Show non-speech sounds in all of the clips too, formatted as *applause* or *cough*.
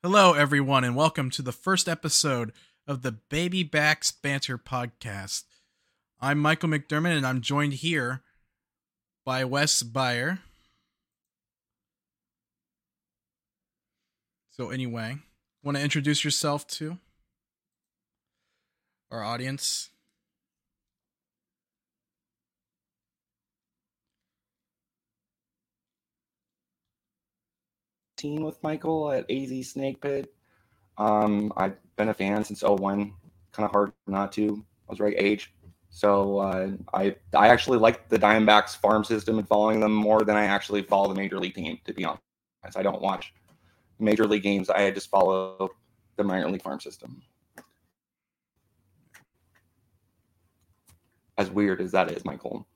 Hello, everyone, and welcome to the first episode of the Baby Backs Banter podcast. I'm Michael McDermott, and I'm joined here by Wes Baier. So, anyway, want to introduce yourself to our audience? Team with Michael at AZ Snake Pit. Um, I've been a fan since 01. Kind of hard not to. I was right age. So uh, I I actually like the Diamondbacks farm system and following them more than I actually follow the major league team. To be honest, I don't watch major league games. I just follow the minor league farm system. As weird as that is, Michael.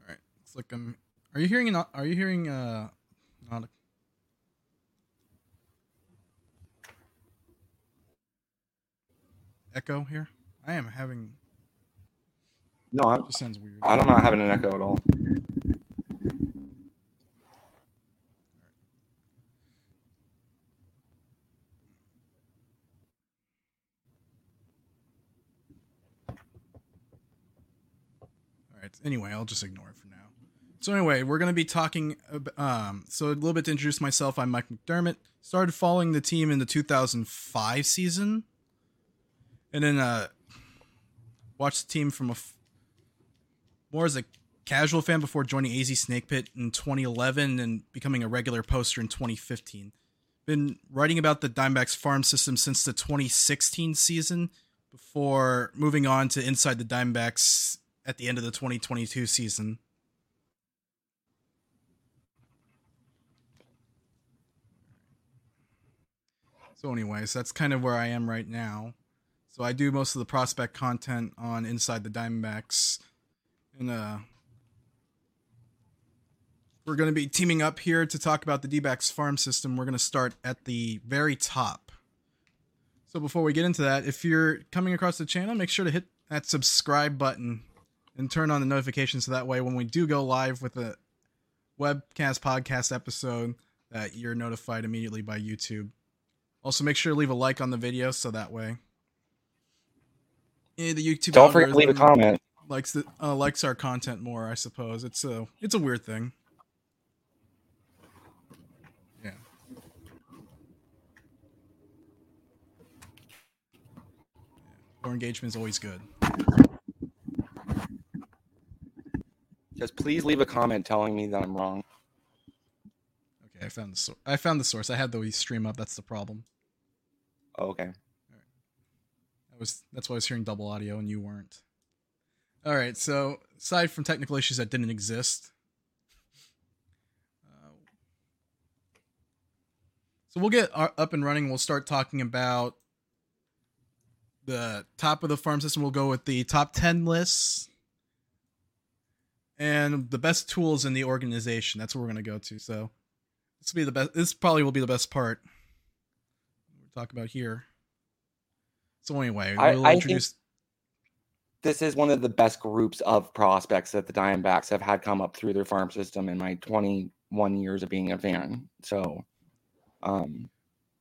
All right, are you hearing? Are you hearing uh not a... echo here. I am having. No, it just sounds weird. I'm not having an echo at all. All right. Anyway, I'll just ignore it for now. So anyway, we're going to be talking. Um, so a little bit to introduce myself. I'm Mike McDermott. Started following the team in the 2005 season, and then uh, watched the team from a f- more as a casual fan before joining AZ Snake Pit in 2011 and becoming a regular poster in 2015. Been writing about the Diamondbacks farm system since the 2016 season, before moving on to Inside the Diamondbacks at the end of the 2022 season. So, anyways, that's kind of where I am right now. So I do most of the prospect content on Inside the Diamondbacks, and uh, we're going to be teaming up here to talk about the D-backs farm system. We're going to start at the very top. So before we get into that, if you're coming across the channel, make sure to hit that subscribe button and turn on the notifications so that way when we do go live with a webcast podcast episode that you're notified immediately by YouTube. Also, make sure to leave a like on the video so that way. Yeah, the YouTube. Don't forget to leave a comment. Likes the uh, likes our content more, I suppose. It's a it's a weird thing. Yeah. More engagement is always good. Just please leave a comment telling me that I'm wrong. Okay, I found the source. I found the source. I had the stream up. That's the problem. Oh, okay. All right. Was that's why I was hearing double audio and you weren't. All right. So aside from technical issues that didn't exist, uh, so we'll get up and running. We'll start talking about the top of the farm system. We'll go with the top ten lists and the best tools in the organization. That's what we're to go to. So this will be the best. This probably will be the best part talk about here. So anyway, we'll I, I introduce. This is one of the best groups of prospects that the Diamondbacks have had come up through their farm system in my 21 years of being a fan. So, um,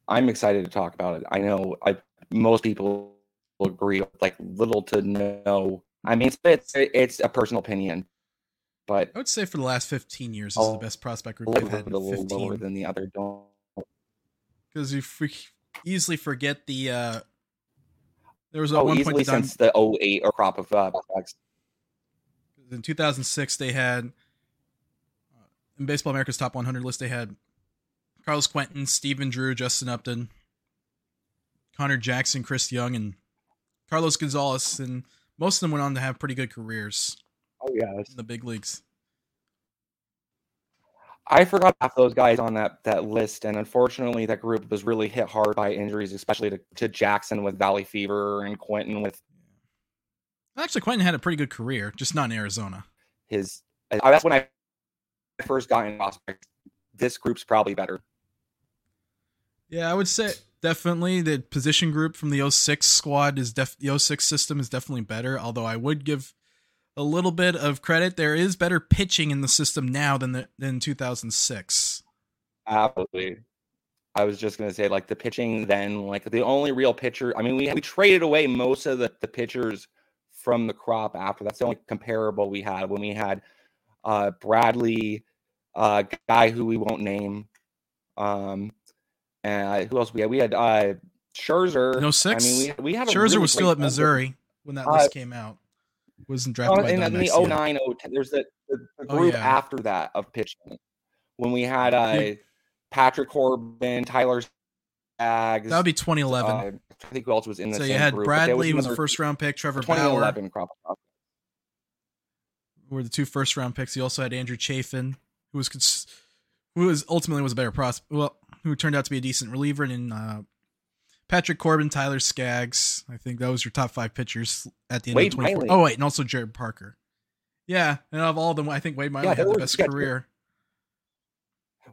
I'm excited to talk about it. I know I most people agree, with like little to no. I mean, it's it's a personal opinion, but I would say for the last 15 years, this is the best prospect group we've had. A little lower than the other. Don't because if we easily forget the uh there was a oh, one easily point since the 08 or crop of uh, in 2006 they had uh, in baseball america's top 100 list they had carlos quentin stephen drew justin upton connor jackson chris young and carlos gonzalez and most of them went on to have pretty good careers oh yeah in the big leagues I forgot half those guys on that that list, and unfortunately, that group was really hit hard by injuries, especially to, to Jackson with Valley fever and Quentin with. Actually, Quentin had a pretty good career, just not in Arizona. His that's when I first got in prospect. This group's probably better. Yeah, I would say definitely the position group from the 06 squad is def the 06 system is definitely better. Although I would give a little bit of credit. There is better pitching in the system now than the, than 2006. Absolutely. I was just gonna say like the pitching then like the only real pitcher. I mean we we traded away most of the the pitchers from the crop after. That's the only comparable we had when we had uh, Bradley, uh, guy who we won't name. Um, and who else we had? We had uh, Scherzer. No six. I mean, we, we had Scherzer really was still at Missouri when that list came out. Wasn't drafted Oh, and then the Diamondbacks 09, 010, there's the, the, the Oh, group yeah. after that of pitching when we had uh, Patrick Corbin, Tyler Skaggs. That would be 2011. uh, I think who else was in the so you had group, Bradley was a first round pick, Trevor Bauer 2011 crop. were the two first round picks. You also had Andrew Chafin, who was cons- who was ultimately was a better prospect. Well, who turned out to be a decent reliever, and then uh, Patrick Corbin, Tyler Skaggs. I think that was your top five pitchers at the end Wade of 24. Miley. Oh wait, and also Jarrod Parker. Yeah, and of all of them, I think Wade Miley Yeah, had the were- best yeah, career.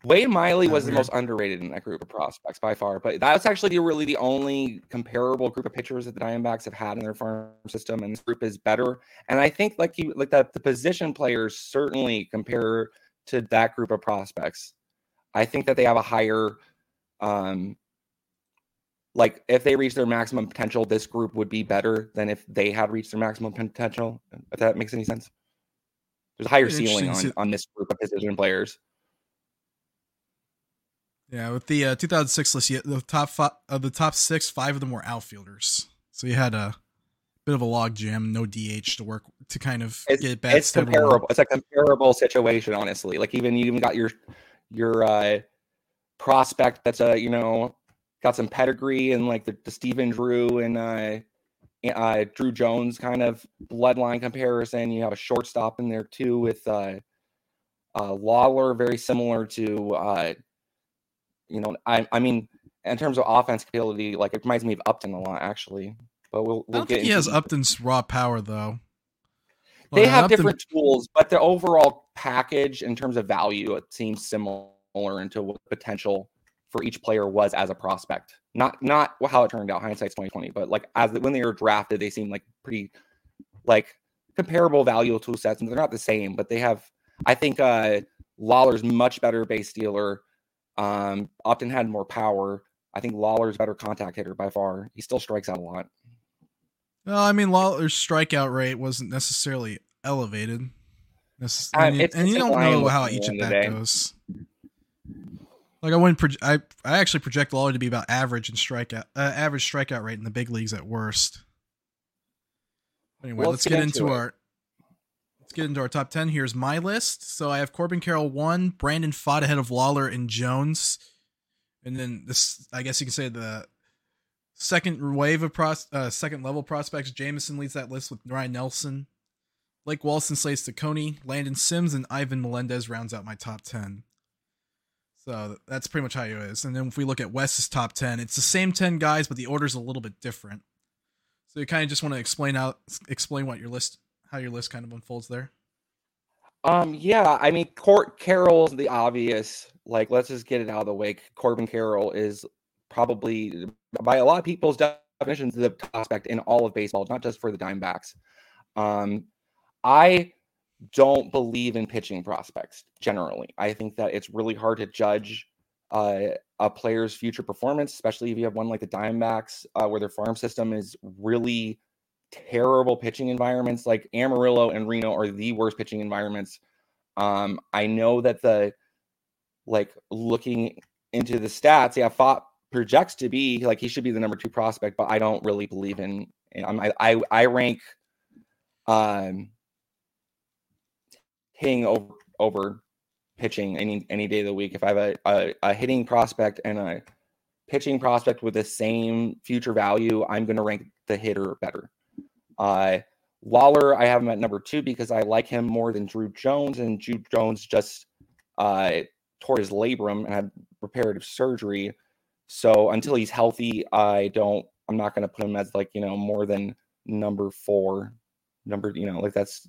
Wade Miley was the most underrated in that group of prospects by far, but that's actually really the only comparable group of pitchers that the Diamondbacks have had in their farm system, and this group is better. And I think like you like that the position players certainly compare to that group of prospects. I think that they have a higher, um, like if they reach their maximum potential, this group would be better than if they had reached their maximum potential. If that makes any sense. There's a higher ceiling on, to- on this group of position players. Yeah, with the uh, 2006 list, you, the top five of the top six, five of them were outfielders. So you had a bit of a log jam, no DH to work to kind of it's, get back. it's comparable. It's a comparable situation, honestly. Like even you even got your your uh prospect that's a you know got some pedigree and like the, the Stephen Drew and uh, uh Druw Jones kind of bloodline comparison. You have a shortstop in there too with uh uh Lawler, very similar to uh you know I I mean in terms of offense ability, like it reminds me of Upton a lot actually. But we'll we'll don't get think he has Upton's raw power though. they have Upton- different tools, but the overall package in terms of value, it seems similar into what potential for each player was as a prospect. Not not how it turned out, hindsight's twenty twenty, but like as when they were drafted, they seemed like pretty like comparable value tool sets, and they're not the same, but they have. I think uh Lawler's much better base stealer. Um, Upton had more power. I think Lawler's better contact hitter by far. He still strikes out a lot. Well, I mean, Lawler's strikeout rate wasn't necessarily elevated. Necess- Uh, and you, and you don't know how each of that goes. Like I wouldn't. Proje- I I actually project Lawler to be about average and strikeout, uh, average strikeout rate in the big leagues at worst. Anyway, Well, let's let's get, get into our let's get into our top ten. Here's my list. So I have Corbin Carroll one, Brandon Pfaadt ahead of Lawler and Jones, and then this. I guess you can say the second wave of pros, uh, second level prospects. Jameson leads that list with Ryan Nelson. Blake Walston slays to Coney, Landon Sims, and Ivan Melendez rounds out my top ten. So that's pretty much how it is. And then if we look at Wes's top ten, it's the same ten guys, but the order's a little bit different. So you kind of just want to explain out, explain what your list, how your list kind of unfolds there. Um, yeah, I mean, Court Carroll's the obvious. Like, let's just get it out of the way. Corbin Carroll is probably, by a lot of people's definitions, the prospect in all of baseball, not just for the Dimebacks. Um, I don't believe in pitching prospects generally. I think that it's really hard to judge uh, a player's future performance, especially if you have one like the Diamondbacks, uh, where their farm system is really terrible pitching environments. Like Amarillo and Reno are the worst pitching environments. Um, I know that the like looking into the stats, yeah, Pfaadt projects to be like he should be the number two prospect, but I don't really believe in. I I, I rank um hitting over over pitching any any day of the week. If I have a, a, a hitting prospect and a pitching prospect with the same future value, I'm going to rank the hitter better. Uh, Lawler, I have him at number two because I like him more than Druw Jones, and Druw Jones just uh, tore his labrum and had reparative surgery. So until he's healthy, I don't. I'm not going to put him as like you know more than number four. Number you know like that's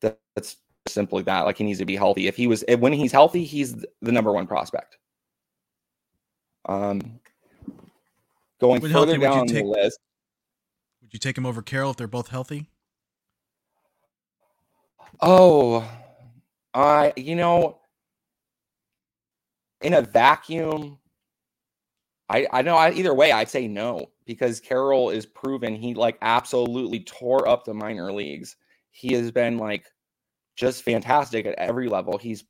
that, that's simply that. Like he needs to be healthy. If he was if, when he's healthy, he's the number one prospect. Um, going healthy, further would you down the take- list. Would you take him over Carroll if they're both healthy? Oh, I you know, in a vacuum, I I know I, either way I'd say no because Carroll is proven he like absolutely tore up the minor leagues. He has been like just fantastic at every level. He's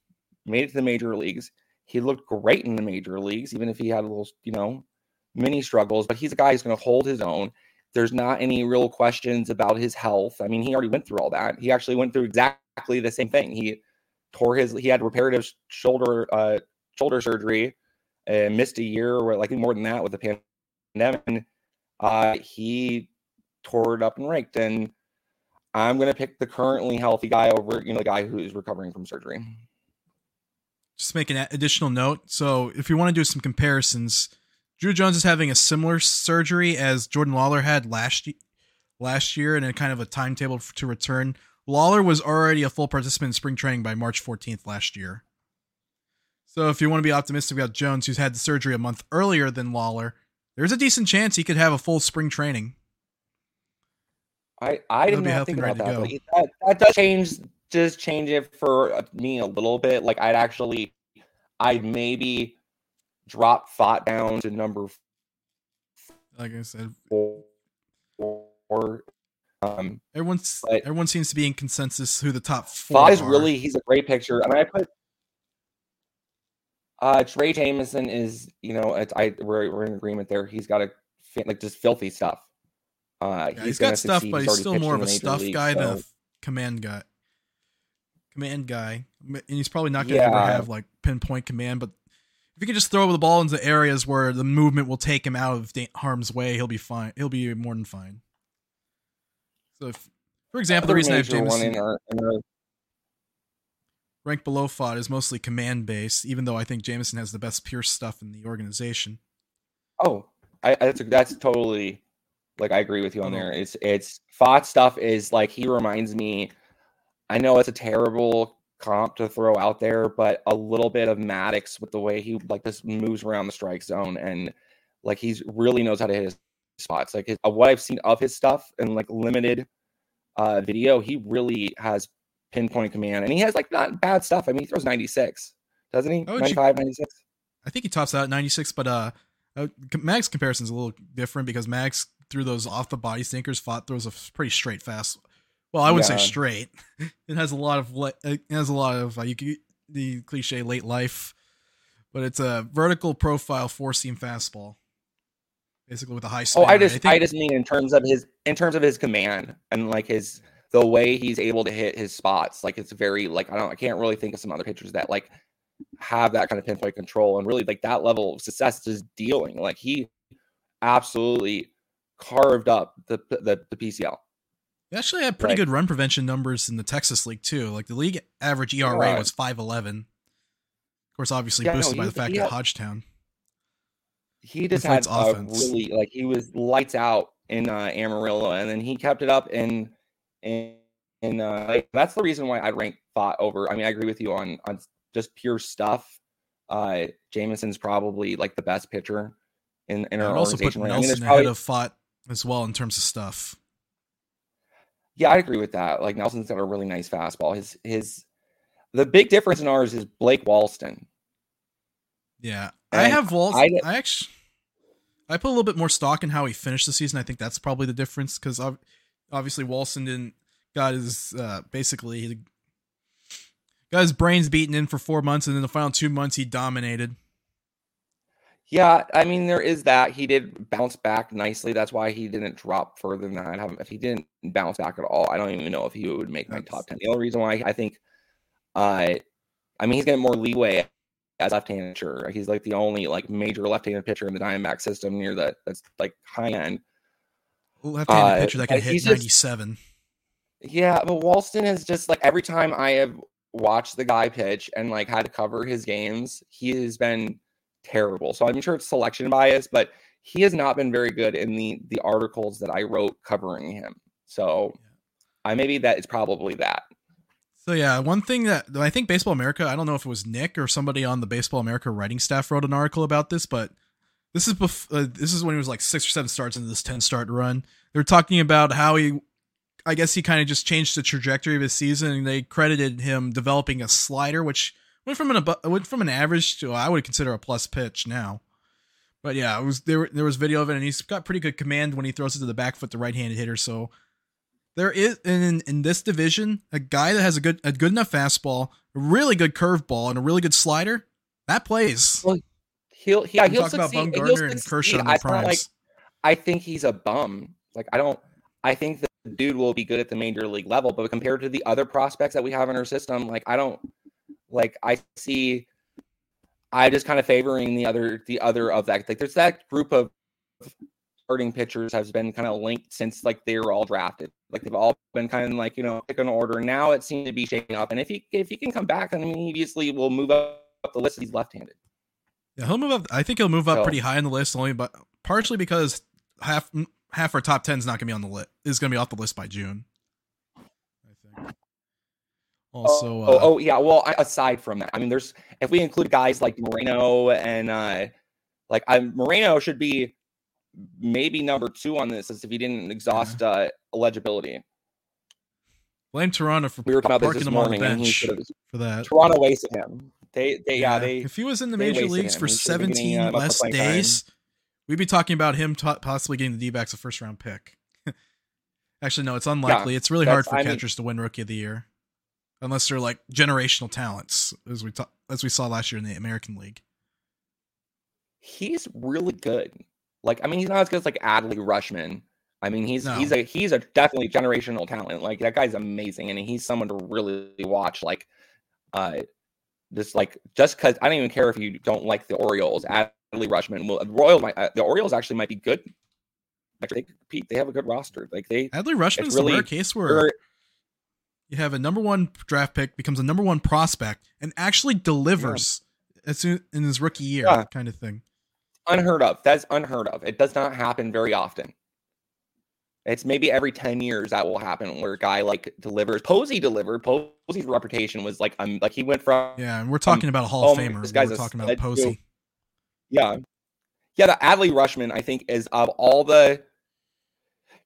made it to the major leagues. He looked great in the major leagues, even if he had a little, you know, mini struggles. But he's a guy who's going to hold his own. There's not any real questions about his health. I mean, he already went through all that. He actually went through exactly the same thing. He tore his, he had reparative shoulder uh, shoulder surgery and missed a year or like more than that with the pandemic. Uh, he tore it up and raked. And I'm going to pick the currently healthy guy over, you know, the guy who's recovering from surgery. Just make an additional note. So, if you want to do some comparisons, Druw Jones is having a similar surgery as Jordan Lawler had last last year, and a kind of a timetable to return. Lawler was already a full participant in spring training by March 14th last year. So, if you want to be optimistic about Jones, who's had the surgery a month earlier than Lawler, there's a decent chance he could have a full spring training. I I didn't think about that, that. That does change does change it for me a little bit. Like I'd actually, I'd maybe drop Pfaadt down to number. Like I said, four. four. Um, everyone's everyone seems to be in consensus who the top four. Is really he's a great picture. I mean, I put uh, Drey Jameson is, you know, I we're, we're in agreement there. He's got a like just filthy stuff. Uh, yeah, he's, he's got stuff, but he's still more of a stuff league, guy so. than a command guy. Command guy, and he's probably not going to yeah. ever have like pinpoint command. But if you can just throw the ball into areas where the movement will take him out of harm's way, he'll be fine. He'll be more than fine. So, if, for example, the reason I have Jameson, in our, our rank below Pfaadt is mostly command based, even though I think Jameson has the best pure stuff in the organization. Oh, I, that's that's totally like I agree with you on there. It's it's Pfaadt stuff is like he reminds me. I know it's a terrible comp to throw out there, but a little bit of Maddux with the way he like this moves around the strike zone and like he's really knows how to hit his spots. Like his, what I've seen of his stuff and like limited uh video, he really has pinpoint command. And he has like not bad stuff. I mean, he throws 96, doesn't he? 95, 96. I think he tops out 96, but uh, uh Mag's comparison is a little different because Mags threw those off the body sinkers. Pfaadt throws a pretty straight fast. Well, I wouldn't yeah. say straight. *laughs* It has a lot of it has a lot of uh, you could, the cliche late life, but it's a vertical profile four seam fastball, basically with a high. Spin. Oh, I just I, think, I just mean in terms of his in terms of his command and like his the way he's able to hit his spots, like it's very like I don't I can't really think of some other pitchers that like have that kind of pinpoint control and really like that level of success is dealing. Like he absolutely carved up the the, the PCL. They actually had pretty right. good run prevention numbers in the Texas League too. Like the league average ERA right. was five eleven. Of course, obviously yeah, boosted no, by the fact that Hodgetown. He just had a really like he was lights out in uh, Amarillo, and then he kept it up in and and uh, like, that's the reason why I rank Pfaadt over. I mean, I agree with you on on just pure stuff. Uh, Jameson's probably like the best pitcher in in our also put Nelson I mean, probably, ahead of Pfaadt as well in terms of stuff. Yeah, I agree with that. Like Nelson's got a really nice fastball. His his the big difference in ours is Blake Walston. Yeah, and I have Walston. I, I actually I put a little bit more stock in how he finished the season. I think that's probably the difference because obviously Walston didn't got his uh, basically got his brains beaten in for four months, and in the final two months he dominated. Yeah, I mean there is that he did bounce back nicely. That's why he didn't drop further than that. If he didn't bounce back at all, I don't even know if he would make my top ten. The only reason why I think, uh, I mean he's getting more leeway as left-handed pitcher. He's like the only like major left-handed pitcher in the Diamondback system near that that's like high end. Left-handed uh, pitcher that can hit 97. Just, yeah, but Walston is just like every time I have watched the guy pitch and like had to cover his games, he has been terrible. So I'm sure it's selection bias, but he has not been very good in the the articles that I wrote covering him. So I maybe that is probably that. So yeah, one thing that I think Baseball America, I don't know if it was Nick or somebody on the Baseball America writing staff wrote an article about this, but this is bef- uh, this is when he was like six or seven starts into this ten start run. They're talking about how he, I guess he kind of just changed the trajectory of his season, and they credited him developing a slider, which went from an went from an average to I would consider a plus pitch now. But yeah, it was there. There was video of it, and he's got pretty good command when he throws it to the back foot, the right-handed hitter. So there is in in this division a guy that has a good a good enough fastball, a really good curveball, and a really good slider. That plays. Well, he'll yeah he'll talk about succeed. Bumgarner he'll and. Kershaw in the not like. I think he's a bum. Like I don't. I think the dude will be good at the major league level, but compared to the other prospects that we have in our system, like I don't. Like I see. I just kind of favoring the other the other of that. Like there's that group of starting pitchers has been kind of linked since like they were all drafted. Like they've all been kind of like you know pick an order. Now it seems to be shaking up. And if he if he can come back, then I mean, obviously will move up the list. He's left-handed. Yeah, he'll move up. I think he'll move up So- pretty high in the list, only but partially because half half our top ten is not going to be on the list. Is going to be off the list by June. Also, oh, uh, oh yeah. Well, aside from that, I mean, there's if we include guys like Moreno and uh like I Moreno should be maybe number two on this as if he didn't exhaust uh eligibility. blame Toronto for We were talking about parking this this him on the morning, bench for that. Toronto wasted him. They, they, yeah, they. if he was in the major leagues him. for He should have been getting, 17 uh, less playing time. days, we'd be talking about him t- possibly getting the D-backs a first round pick. *laughs* Actually, no, it's unlikely. it's really hard for I mean- catchers to win Rookie of the Year, unless they're like generational talents, as we ta- as we saw last year in the American League. He's really good. Like, I mean, he's not as good as like Adley Rutschman. I mean, he's No. he's a he's a definitely generational talent. Like that guy's amazing, and he's someone to really watch. Like, uh, just like just because I don't even care if you don't like the Orioles. Adley Rutschman will Royal might, uh, the Orioles actually might be good. Actually, they compete. They have a good roster. Like they, Adley Rutschman's It's the really- rare case where you have a number one draft pick becomes a number one prospect and actually delivers as soon in his rookie year, Yeah. kind of thing. unheard of. That's unheard of. It does not happen very often. It's maybe every 10 years that will happen where a guy like delivers. Posey delivered. Posey's reputation was like um like he went from Yeah, and we're talking about a Hall oh of my- Famer. this guy's We're talking about stud, too. Posey. yeah. Yeah, the Adley Rutschman, I think, is of all the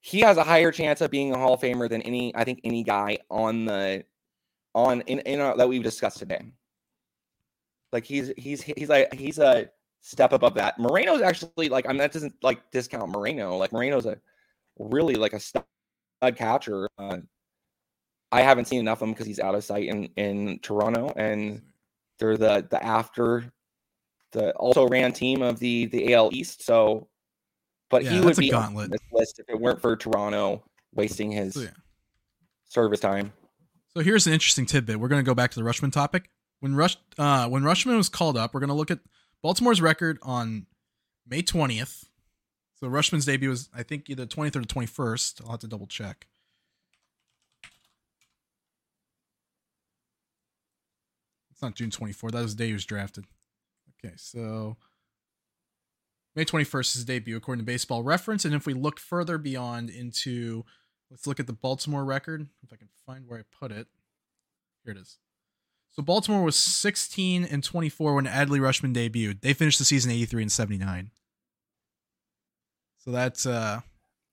he has a higher chance of being a Hall of Famer than any, I think, any guy on the on in, in our, that we've discussed today. Like he's he's he's like he's a step above that. Moreno's actually like I mean that doesn't like discount Moreno. Like Moreno's a really like a stud catcher. Uh, I haven't seen enough of him because he's out of sight in in Toronto, and they're the the after the also ran team of the the AL East. So, but Yeah, he would be on this list if it weren't for Toronto wasting his So, yeah. service time. So here's an interesting tidbit. We're going to go back to the Rutschman topic. When Rush uh, when Rutschman was called up, we're going to look at Baltimore's record on May 20th. So Rutschman's debut was, I think, either 20th or 21st. I'll have to double check. It's not June 24th. That was the day he was drafted. Okay, so May 21st is his debut, according to Baseball Reference. And if we look further beyond into, let's look at the Baltimore record. If I can find where I put it. Here it is. So Baltimore was 16 and 24 when Adley Rutschman debuted. They finished the season 83 and 79. So that's uh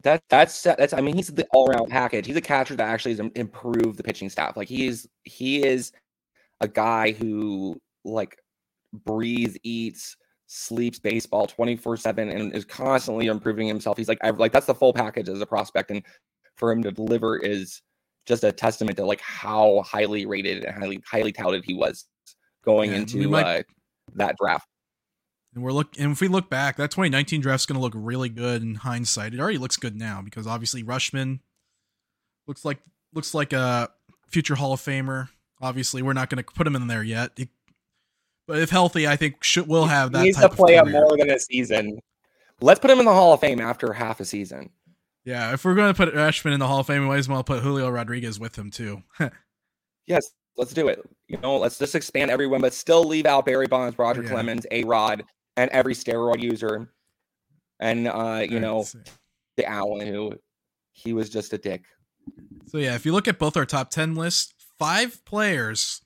That that's that's. I mean, he's the all around package. He's a catcher that actually has improved the pitching staff. Like he is he is a guy who like breathes, eats, sleeps baseball twenty four seven, and is constantly improving himself. He's like I like that's the full package as a prospect, and for him to deliver is just a testament to like how highly rated and highly highly touted he was going Yeah, into might- uh, that draft. and we're look and if we look back, that 2019 draft's going to look really good in hindsight. It already looks good now because obviously Rutschman looks like looks like a future Hall of Famer. Obviously, we're not going to put him in there yet. He- but if healthy, I think should will have that he needs to play career. more than a season. Let's put him in the Hall of Fame after half a season. Yeah, if we're going to put Ashman in the Hall of Fame, we might as well put Julio Rodriguez with him too. *laughs* Yes, let's do it. You know, let's just expand everyone, but still leave out Barry Bonds, Roger Yeah. Clemens, A Rod, and every steroid user. And uh, you know, the Allen who he was just a dick. So yeah, if you look at both our top ten lists, five players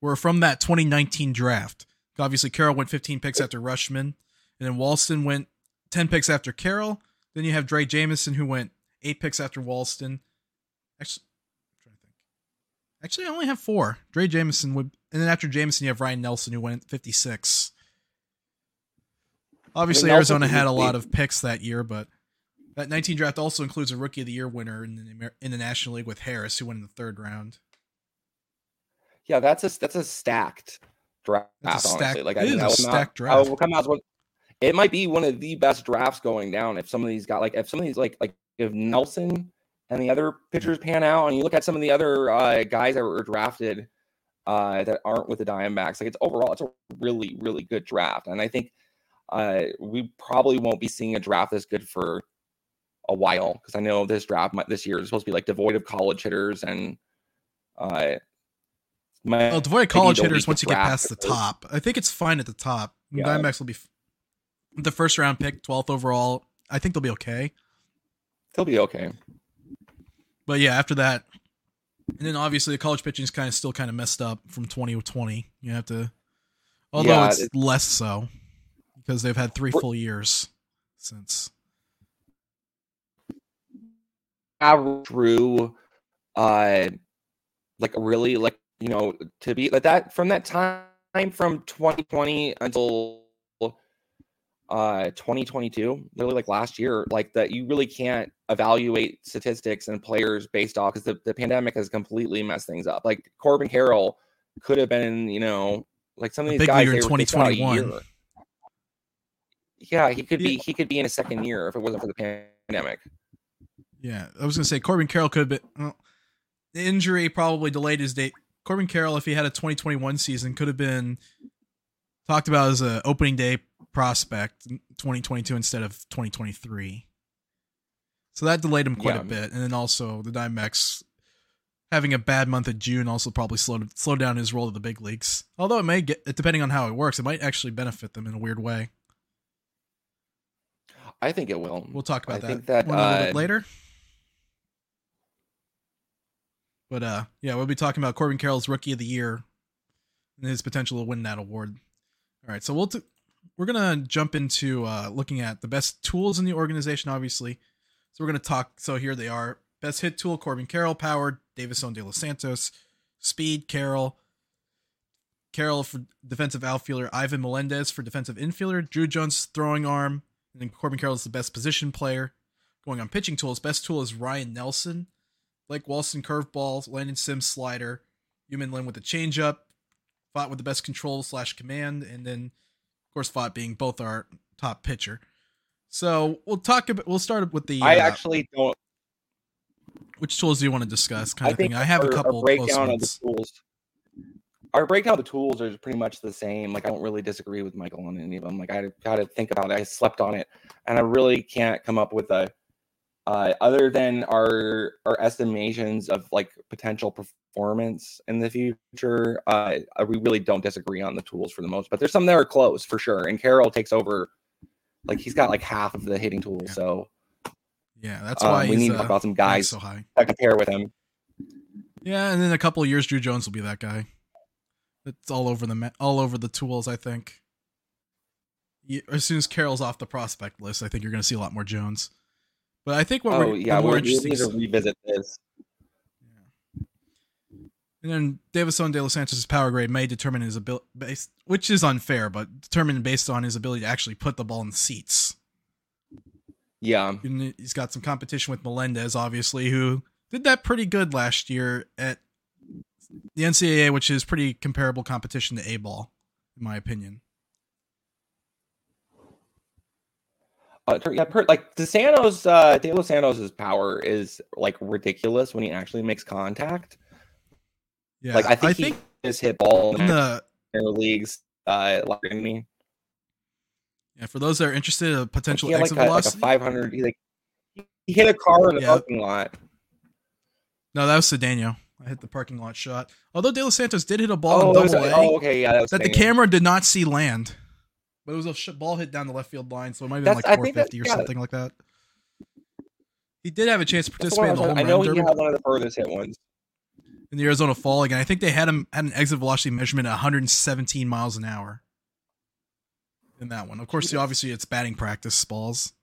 were from that 2019 draft. Obviously, Carroll went 15 picks after Rutschman, and then Walston went 10 picks after Carroll. Then you have Drey Jameson, who went eight picks after Walston. Actually, I'm trying to think. Actually, I only have four. Drey Jameson would, and then after Jameson, you have Ryan Nelson who went 56. Obviously, Arizona had a lot of picks that year, but that 19 draft also includes a Rookie of the Year winner in the in the National League with Harris, who went in the third round. Yeah, that's a that's a stacked draft. That's a honestly, stacked- like it I is think a not- stacked that draft. will come out. It might be one of the best drafts going down if some of these got like if some of these like like if Nelson and the other pitchers pan out, and you look at some of the other uh, guys that were drafted uh, that aren't with the Diamondbacks, like it's overall it's a really really good draft, and I think uh, we probably won't be seeing a draft this good for a while because I know this draft might, this year is supposed to be like devoid of college hitters and uh, might Well, college hitters once you get past the top. I think it's fine at the top. The Yeah. Diamondbacks will be f- the first round pick, 12th overall. I think they'll be okay. They'll be okay. But yeah, after that, and then obviously the college pitching is kind of still kind of messed up from 2020. You have to, although Yeah, it's it- less so because they've had 3 full years since. average through uh like a really like you know to be like that from that time from 2020 until uh 2022 literally like last year like that you really can't evaluate statistics and players based off because the, the pandemic has completely messed things up like corbin carroll could have been you know like some of these big guys they in were kicked out a 2021. yeah he could Yeah. be he could be in a second year if it wasn't for the pandemic Yeah, I was gonna say Corbin Carroll could have been. Well, the injury probably delayed his date. Corbin Carroll, if he had a 2021 season, could have been talked about as a opening day prospect in 2022 instead of 2023. So that delayed him quite Yeah. a bit, and then also the Diamondbacks having a bad month of June also probably slowed slowed down his role to the big leagues. Although it may get, depending on how it works, it might actually benefit them in a weird way. i think it will We'll talk about I that, think that, one a little bit uh, later. But uh, yeah, we'll be talking about Corbin Carroll's Rookie of the Year and his potential to win that award. All right, so we'll t- we're gonna jump into uh, looking at the best tools in the organization, obviously. So we're gonna talk. So here they are: best hit tool, Corbin Carroll, powered, Deyvison De Los Santos, speed, Carroll. Carroll for defensive outfielder, Ivan Melendez for defensive infielder, Druw Jones throwing arm, and then Corbin Carroll is the best position player. Going on pitching tools, best tool is Ryan Nelson, Blake Walston curveball, Landon Sims slider, Yu-Min Lin with the changeup, Pfaadt with the best control slash command, and then of course Pfaadt being both our top pitcher. So we'll talk about. We'll start with the. I uh, actually don't. which tools do you want to discuss? Kind I of thing. I have our, a couple Our breakdown of the tools. Our breakdown of the tools are pretty much the same. Like I don't really disagree with Michael on any of them. Like I got to think about it. I slept on it, and I really can't come up with a. Uh, other than our our estimations of like potential performance in the future, uh, uh, we really don't disagree on the tools for the most. But there's some that are close for sure. And Carroll takes over, like he's got like half of the hitting tools. Yeah. So Yeah, that's um, why we need to uh, talk about some guys so high. that compare with him. Yeah, and then a couple of years, Druw Jones will be that guy. It's all over the all over the tools. I think. As soon as Carroll's off the prospect list, I think you're going to see a lot more Jones. But I think what Oh we're yeah, more we we interesting. need to is- revisit this. And then Deyvison De Los Santos' power grade may determine his ability, based, which is unfair, but determined based on his ability to actually put the ball in seats. Yeah, And he's got some competition with Melendez, obviously, who did that pretty good last year at the NCAA, which is pretty comparable competition to A ball, in my opinion. Uh, yeah, per, like DeSantos, uh, De Los Santos' power is like ridiculous when he actually makes contact. Yeah, like I think, he just hit ball in in the the leagues. Uh, like, I mean, yeah for those that are interested in like, potential like exit a, like a 500. He like he hit a car in the Yeah. parking lot. no, that was Cedeno. I hit the parking lot shot. Although De Los Santos did hit a ball Oh, in it was- A oh, okay, yeah, that, was that the camera did not see land, but it was a sh- ball hit down the left field line, so it might have been That's- like I think 450 or yeah. something like that. He did have a chance to That's the one participate in the was- home I know run he derby had one of the furthest hit ones. in the Arizona Fall again. I think they had him had an exit velocity measurement at 117 miles an hour in that one. Of course, Jesus. obviously it's batting practice balls,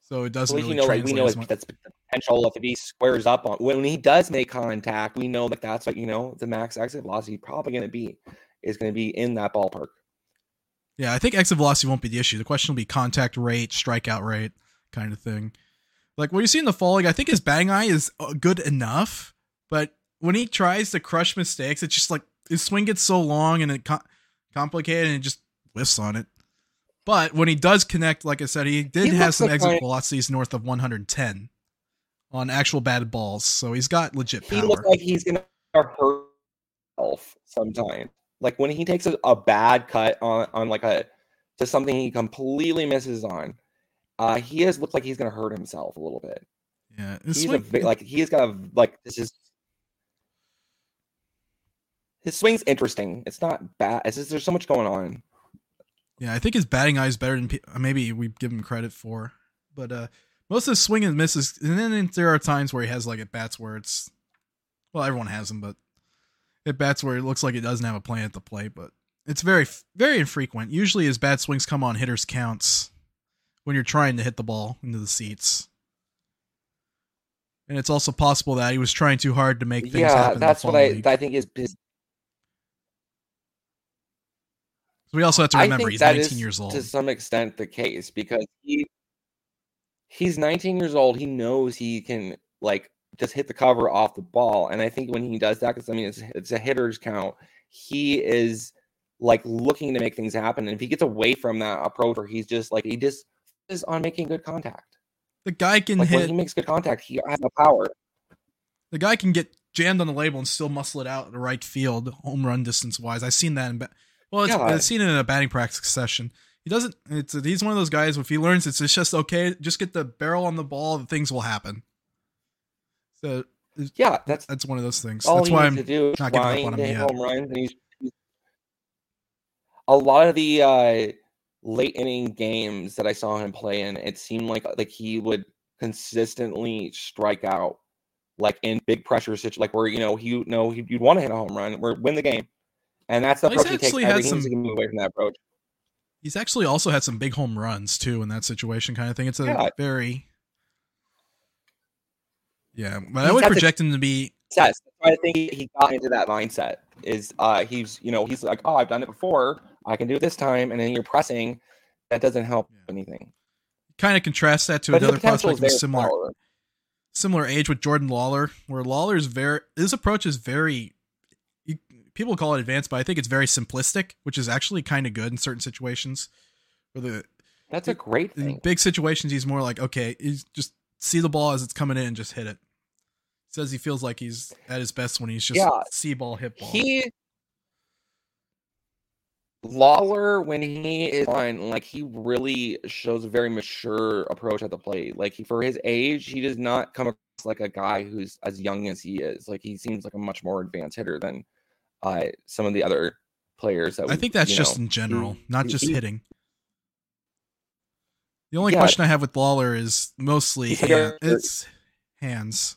so it doesn't really you know, like translate we know as much. that's the potential if he squares up on when he does make contact. We know that that's what you know the max exit velocity probably going to be is going to be in that ballpark. Yeah, I think exit velocity won't be the issue. The question will be contact rate, strikeout rate, kind of thing. Like what you see in the falling, I think his bang eye is uh, good enough, but when he tries to crush mistakes, it's just like his swing gets so long and it com- complicated and it just whiffs on it. But when he does connect, like I said, he did He have some exit my- velocities north of 110 on actual batted balls, so he's got legit power. He looks like he's gonna hurt himself sometime. Like when he takes a, a bad cut on on like a to something he completely misses on. Uh, he has looked like he's gonna hurt himself a little bit. yeah, He's a swing- vi- like he's got a like this is his swing's interesting. It's not bad. It's just there's so much going on. Yeah, I think his batting eye is better than maybe we give him credit for. But uh most of his swing and misses, and then there are times where he has like at bats where it's well, everyone has them, but at bats where it looks like it doesn't have a plan at the plate. But it's very very infrequent. Usually, his bad swings come on hitters counts when you're trying to hit the ball into the seats. And it's also possible that he was trying too hard to make things Yeah, happen. the that's what I league. I think is his we also have to remember he's that 19 is years old. to some extent the case because he he's 19 years old. He knows he can like just hit the cover off the ball, and I think when he does that, because I mean it's it's a hitter's count, he is like looking to make things happen. And if he gets away from that approach, where he's just like he just is on making good contact. The guy can Like when hit he makes good contact, he has the power. the guy can get jammed on the label and still muscle it out to right field, home run distance wise. I've seen that in ba- well, it's, Yeah. I've seen it in a batting practice session. He doesn't. It's he's one of those guys. If he learns, it's, it's just okay. Just get the barrel on the ball, things will happen. So Yeah, that's that's one of those things. all that's he why I'm. to do is not giving up on him yet. home runs, and he's a lot of the uh, late inning games that I saw him play in. It seemed like like he would consistently strike out, like in big pressure situations, like where you know he know he, you'd want to hit a home run or win the game, and that's the Well, approach he takes. some- to away from that approach. He's actually also had some big home runs too in that situation, kind of thing. It's a Yeah. very. Yeah, but I would project him to be. Success. I think he- got into that mindset. Is uh he's you know he's like oh I've done it before I can do it this time, and then you're pressing. That doesn't help Yeah. anything. Kind of contrast that to But another prospect of similar similar age with Jordan Lawler, where Lawler's very his approach is very you, people call it advanced, but I think it's very simplistic, which is actually kind of good in certain situations. For the That's a great in thing. big situations, he's more like okay, he's just see the ball as it's coming in and just hit it. Says he feels like he's at his best when he's just Yeah. see ball hit ball. He Lawler when he is on, like he really shows a very mature approach at the plate. Like he, for his age, he does not come across like a guy who's as young as he is. Like he seems like a much more advanced hitter than uh some of the other players that I think that's just know, in general, not just hitting. The only Yeah. question I have with Lawler is mostly hand, it's hands.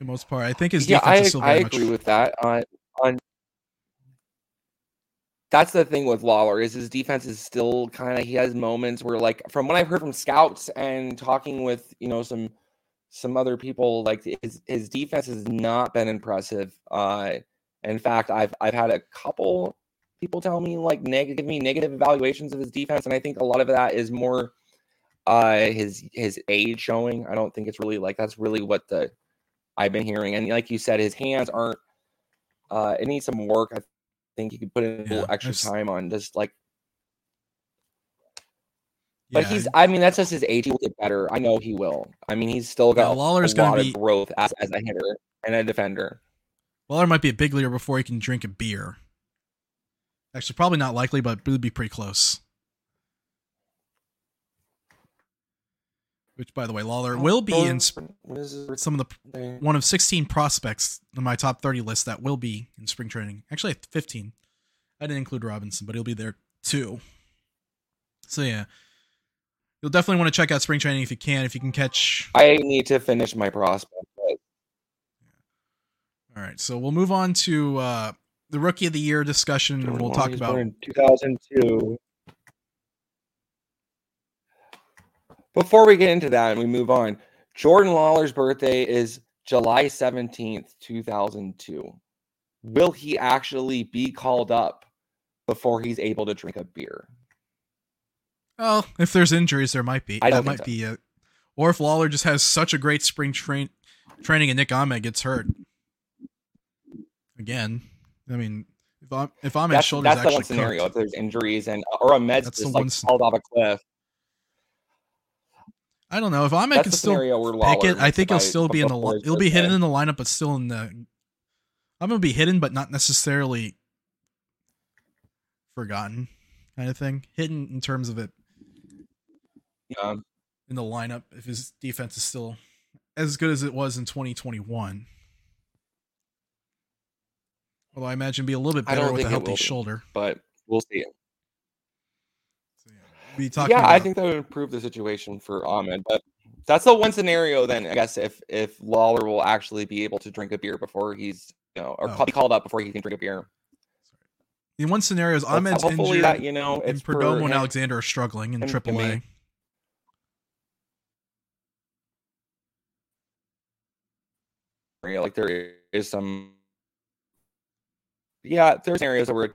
The most part, I think his yeah, defense I, is still I very much. agree with that. On on that's the thing with Lawler is his defense is still kind of he has moments where like from what I've heard from scouts and talking with you know some some other people like his his defense has not been impressive. Uh, in fact, I've I've had a couple people tell me like negative give me negative evaluations of his defense, and I think a lot of that is more uh his his age showing. I don't think it's really like that's really what the I've been hearing. And like you said, his hands aren't. Uh, it needs some work. I think he could put in a Yeah, little extra I've time on just like. But Yeah, he's. I mean, that's just his age. He will get better. I know he will. I mean, he's still Yeah, got Lawler's a lot be- of growth as, as a hitter and a defender. Lawler might be a big leader before he can drink a beer. Actually, probably not likely, but it would be pretty close. Which, by the way, Lawler will be in sp- What is his some of the one of 16 prospects in my top 30 list that will be in spring training. Actually, 15. I didn't include Robinson, but he'll be there too. So yeah, you'll definitely want to check out spring training if you can. If you can catch. I need to finish my prospect. but All right, so we'll move on to uh, the rookie of the year discussion, and we'll talk about in 2002. Before we get into that and we move on, Jordan Lawler's birthday is July 17th, 2002. Will he actually be called up before he's able to drink a beer. Well, if there's injuries, there might be. I that might so. be it. Or if Lawler just has such a great spring train training and Nick Ahmed gets hurt again. I mean, if I'm if Ahmed's That's, shoulders that's the actually one scenario. cooked, If there's injuries and or a the just like falls off a cliff, I don't know if that's can still pick it. I think he'll still be in the li- he'll be hidden in the lineup, but still in the. I'm gonna be hidden, but not necessarily forgotten, kind of thing. Hidden in terms of it Yeah. in the lineup if his defense is still as good as it was in 2021. Although I imagine be a little bit better with a healthy be. shoulder. but we'll see. Be talking yeah, I think that would improve the situation for Ahmed. But that's the one scenario. Then I guess if if Lawlar will actually be able to drink a beer before he's you know, or Oh. be called up before he can drink a beer. in one scenario is Ahmed's hopefully injured that you know and Perdomo and Alexander are struggling in AAA. Like there is some. Yeah, there's areas that we're.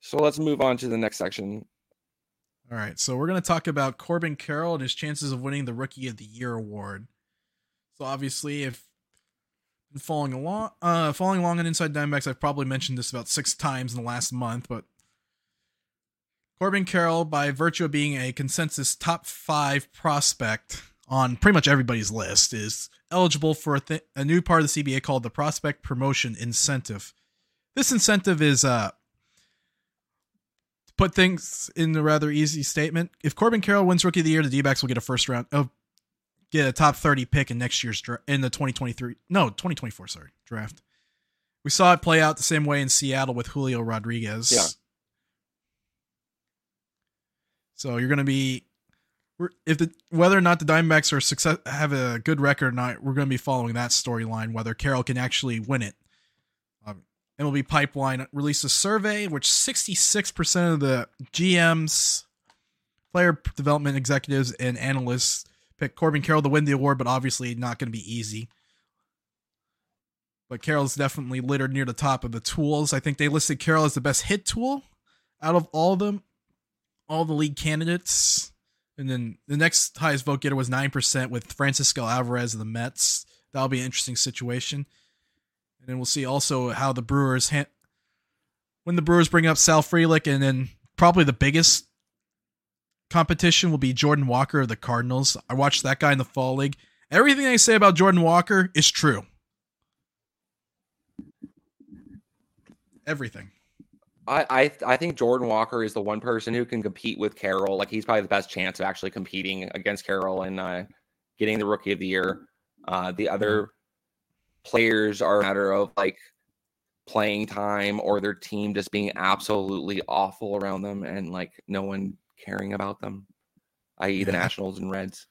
So let's move on to the next section. All right, so we're going to talk about Corbin Carroll and his chances of winning the Rookie of the Year award. So obviously, if been following along, uh, following along on Inside Diamondbacks, I've probably mentioned this about six times in the last month, but Corbin Carroll, by virtue of being a consensus top five prospect on pretty much everybody's list, is eligible for a, th- a new part of the CBA called the Prospect Promotion Incentive. This incentive is uh, put things in a rather easy statement. If Corbin Carroll wins Rookie of the Year, the D-backs will get a first round, oh, get a top thirty pick in next year's dra- in the twenty twenty three, no twenty twenty four, sorry, draft. We saw it play out the same way in Seattle with Julio Rodriguez. Yeah. So you're going to be, if the whether or not the Diamondbacks are success have a good record or not, we're going to be following that storyline. Whether Carroll can actually win it. MLB Pipeline released a survey which 66% of the GMs, player development executives, and analysts picked Corbin Carroll to win the award, but obviously not going to be easy. But Carroll's definitely littered near the top of the tools. I think they listed Carroll as the best hit tool out of all of them, all the league candidates. And then the next highest vote getter was 9% with Francisco Alvarez of the Mets. That'll be an interesting situation. And then we'll see also how the Brewers, when the Brewers bring up Sal Frelick, and then probably the biggest competition will be Jordan Walker of the Cardinals. I watched that guy in the fall league. Everything they say about Jordan Walker is true. Everything. I, I I think Jordan Walker is the one person who can compete with Carroll. Like he's probably the best chance of actually competing against Carroll and uh, getting the Rookie of the Year. Uh, the other players are a matter of like playing time or their team just being absolutely awful around them and like no one caring about them, i.e. the Yeah. Nationals and Reds.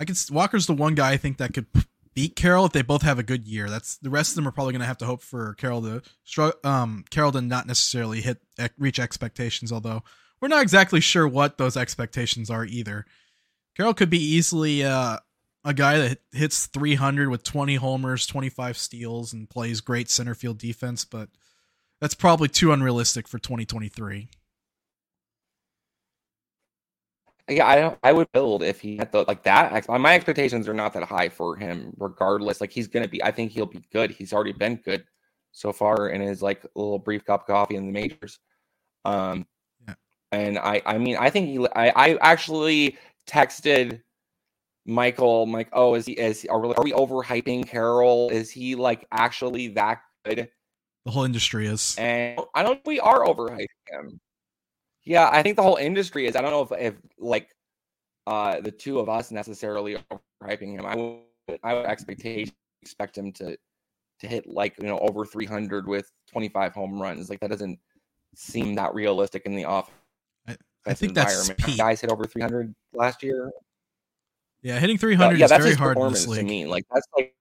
I can. Walker's the one guy I think that could beat Carroll if they both have a good year. That's the rest of them are probably going to have to hope for Carroll to struggle. Um, Carroll to not necessarily hit reach expectations. Although we're not exactly sure what those expectations are either. Carroll could be easily uh, a guy that hits 300 with 20 homers, 25 steals, and plays great center field defense, but that's probably too unrealistic for 2023. Yeah, I don't, I would build if he had the like that. My expectations are not that high for him, regardless. Like he's gonna be. I think he'll be good. He's already been good so far in his like little brief cup of coffee in the majors. Um, Yeah. and I, I mean, I think he. I, I actually texted Michael. I'm like, oh, is he? Is are we, are we overhyping Carroll? Is he like actually that good? The whole industry is. And I don't think we are overhyping him. Yeah, I think the whole industry is. I don't know if, if like uh the two of us necessarily are overhyping him. I would I would expectation expect him to to hit like you know over 300 with 25 home runs. Like that doesn't seem that realistic in the off. I- I think that's guys hit over 300 last year. Yeah, hitting Uh, 300 yeah, is that's very his hard in this to me. Like that's like.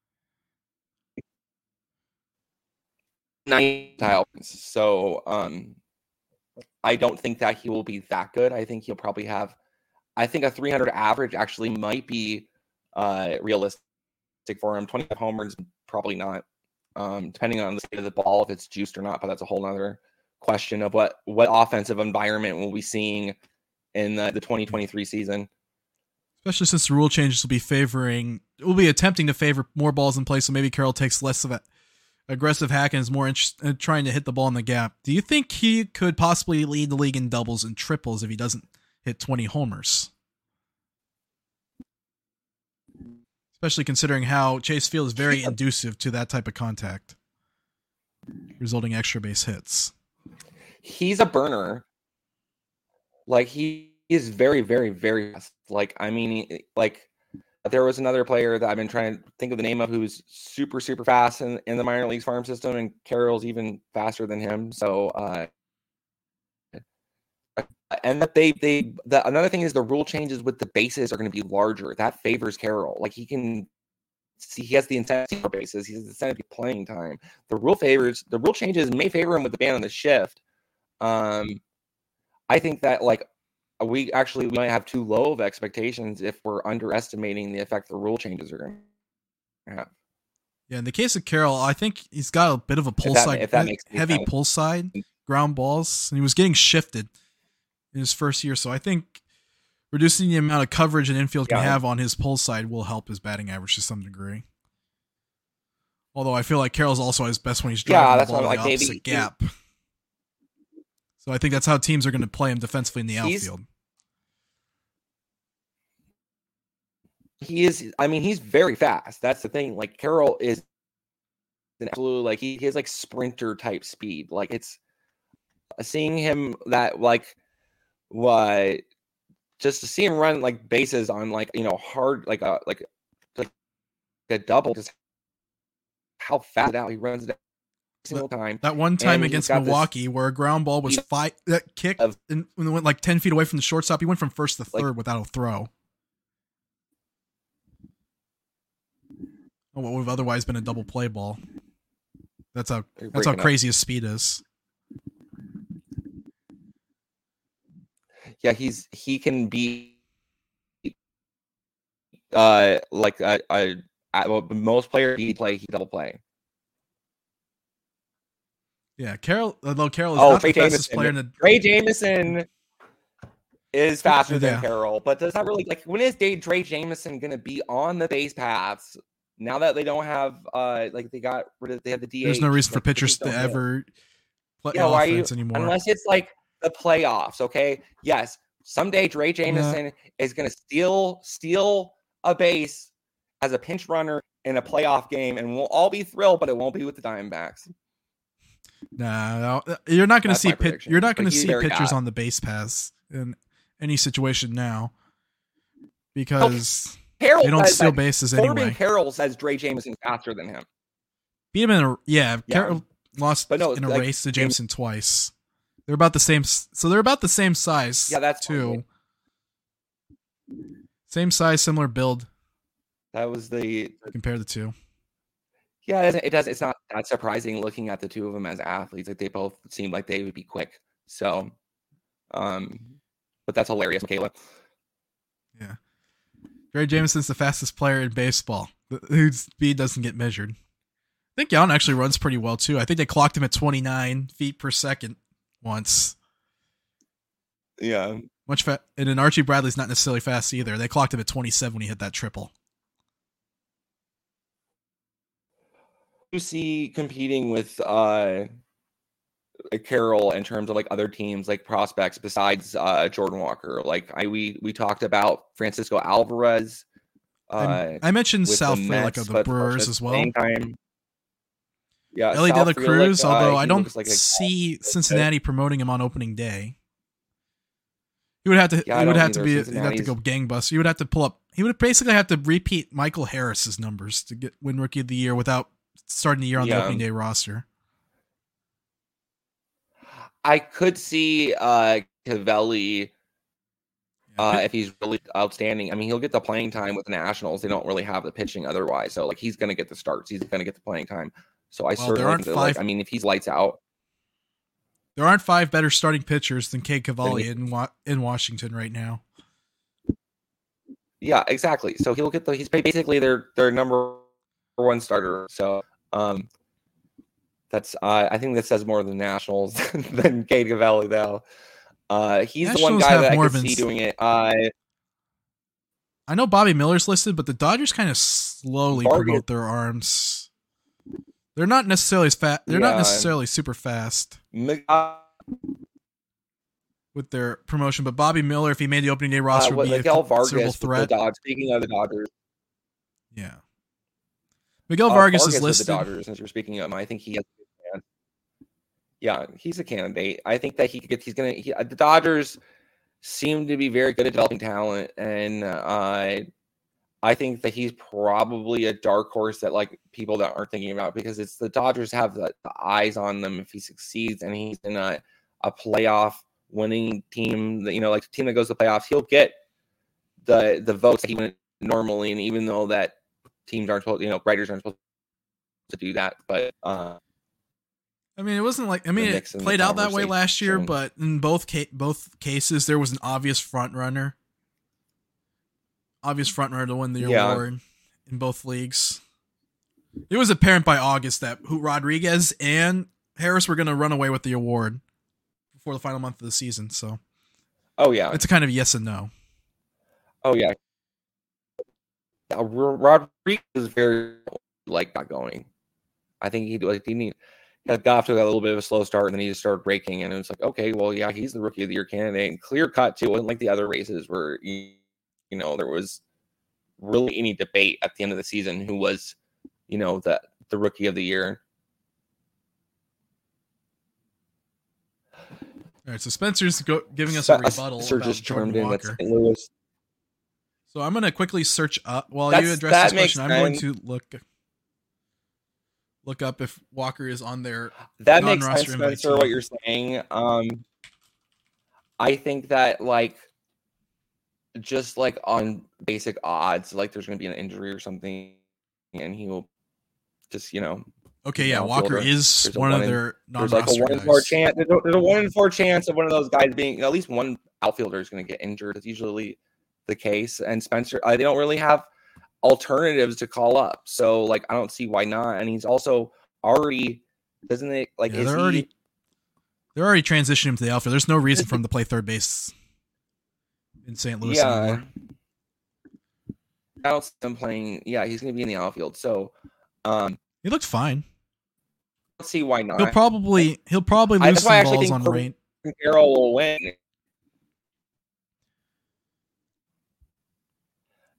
So um I don't think that he will be that good. I think he'll probably have I think a 300 average actually might be uh realistic for him. 25 homers probably not. Um depending on the state of the ball if it's juiced or not, but that's a whole other question of what what offensive environment we'll be seeing in the, the 2023 season. Especially since the rule changes will be favoring, will be attempting to favor more balls in play, so maybe Carroll takes less of a aggressive hack and is more interested in uh, trying to hit the ball in the gap. Do you think he could possibly lead the league in doubles and triples if he doesn't hit 20 homers? Especially considering how Chase Field is very inducive to that type of contact, resulting extra base hits. He's a burner. Like he is very, very, very fast. Like I mean, like there was another player that I've been trying to think of the name of who's super, super fast in, in the minor leagues farm system, and Carroll's even faster than him. So, uh, and that they they the another thing is the rule changes with the bases are going to be larger. That favors Carroll. Like he can see he has the incentive for bases. He has the incentive playing time. The rule favors the rule changes may favor him with the ban on the shift. Um, I think that like we actually we might have too low of expectations if we're underestimating the effect the rule changes are going to have. Yeah, in the case of Carroll, I think he's got a bit of a pull that, side, heavy sense. pull side mm. ground balls, and he was getting shifted in his first year. So I think reducing the amount of coverage an infield yeah. can have on his pull side will help his batting average to some degree. Although I feel like Carroll's also his best when he's driving yeah, the ball like, the opposite maybe, gap. So I think that's how teams are going to play him defensively in the outfield. He is. I mean, he's very fast. That's the thing. Like Carroll is an absolute like he, he has like sprinter type speed. Like it's uh, seeing him that like what just to see him run like bases on like you know hard like a like like a double just how fast out he runs it single time. That one time against Milwaukee where a ground ball was five that kicked of, and when it went like ten feet away from the shortstop, he went from first to third like, without a throw. Oh, what would have otherwise been a double play ball. That's how that's how crazy up. his speed is. Yeah, he's he can be uh like a, a, a most players he play he double play. Yeah, Carroll. Although Carroll is oh, not the fastest player in the Drey Jameson is faster yeah. than Carroll, but does that really like when is Day Drey Jameson going to be on the base paths? Now that they don't have, uh, like they got rid of, they have the DH. There's no reason for pitchers to ever play yeah, offense you, anymore, unless it's like the playoffs. Okay, yes, someday Drey Jameson yeah. is going to steal steal a base as a pinch runner in a playoff game, and we'll all be thrilled, but it won't be with the Diamondbacks. No, no uh, you're not going to see pit, you're not going to see pitchers on the base pass in any situation now oh, because Carroll they don't steal bases anyway. Carroll says Drey Jameson faster than him. Beat him in a yeah. yeah. Carroll lost no, in a like, race to Jameson James, twice. They're about the same. So they're about the same size. Yeah, that's too. Same size, similar build. That was the compare the two. Yeah, it, it does. It's not that surprising looking at the two of them as athletes. Like they both seem like they would be quick. So, um, but that's hilarious, Michaela. Yeah, Drey Jameson's the fastest player in baseball. Whose speed doesn't get measured. I think Yount actually runs pretty well too. I think they clocked him at 29 feet per second once. Yeah, much fat. And then Archie Bradley's not necessarily fast either. They clocked him at 27 when he hit that triple. You see competing with uh Carroll in terms of like other teams like prospects besides uh Jordan Walker? Like I we we talked about Francisco Alvarez. Uh, I mentioned South Mets, like the Brewers as well. Time, yeah, Elly De La Cruz. Like, although uh, I don't like see Cincinnati promoting him on opening day. He would have to. Yeah, he would have to be. He'd have to go gangbusters. He would have to pull up. He would basically have to repeat Michael Harris's numbers to get win Rookie of the Year without starting the year on yeah. the opening day roster. I could see uh Cavalli uh, if he's really outstanding. I mean, he'll get the playing time with the Nationals. They don't really have the pitching otherwise, so like he's going to get the starts. He's going to get the playing time. So I well, certainly five, like, I mean, if he's lights out, there aren't five better starting pitchers than Cade Cavalli in in Washington right now. Yeah, exactly. So he'll get the he's basically their their number one starter. So um, That's uh, I think that says more than the Nationals *laughs* than Cade Cavalli though. Uh, he's the one guy that I could see doing it. Uh, I know Bobby Miller's listed, but the Dodgers kind of slowly promote their arms. They're not necessarily as fast. They're not necessarily super fast uh, with their promotion, but Bobby Miller, if he made the opening day uh, roster, what, would be Miguel a Vargas threat. Dodgers. Speaking of the Dodgers, Yeah. Miguel uh, Vargas, is listed. the Dodgers. Since we're speaking of him, I think he has. a good chance. Yeah, he's a candidate. I think that he could get. He's gonna. He, uh, the Dodgers seem to be very good at developing talent, and uh, I think that he's probably a dark horse that like people that aren't thinking about because it's the Dodgers have the, the eyes on them if he succeeds and he's in a, a playoff winning team that you know like a team that goes to the playoffs he'll get the the votes that he wouldn't normally and even though that teams aren't supposed you know writers aren't supposed to do that but uh I mean, it wasn't like I mean, it played out that way last year, but in both ca- both cases, there was an obvious front runner, obvious front runner to win the Yeah. award in both leagues. It was apparent by August that who Rodriguez and Harris were going to run away with the award before the final month of the season. So oh yeah it's a kind of yes and no. oh yeah Rodriguez is very like not going I think he like he need got off to a little bit of a slow start and then he just started breaking and it was like okay well yeah he's the rookie of the year candidate and clear cut too it wasn't like the other races where you, you know there was really any debate at the end of the season who was you know the the rookie of the year All right, so Spencer's go- giving us a rebuttal Sir about just Jordan chimed in Walker. St. Louis So I'm going to quickly search up while you address this question. I'm going to look look up if Walker is on there. That makes sense, Non-roster Spencer, what you're saying. Um, I think that like just like on basic odds, like there's going to be an injury or something, and he will just you know Okay, yeah, Walker is There's one of in- their there's like a non-roster one in four guys. chance. There's a, there's a one in four chance of one of those guys being at least one outfielder is going to get injured. It's usually the case, and Spencer uh, they don't really have alternatives to call up, so like I don't see why not. And he's also already doesn't it like Yeah, is they're he, already they're already transitioning him to the outfield. There's no reason for him to play third base in St. Louis Yeah. anymore. I don't see him playing. Yeah, he's going to be in the outfield. So, um, He looked fine. let's see why not. He'll probably he'll probably lose that's why I some balls on Cor- rain. Carroll will win.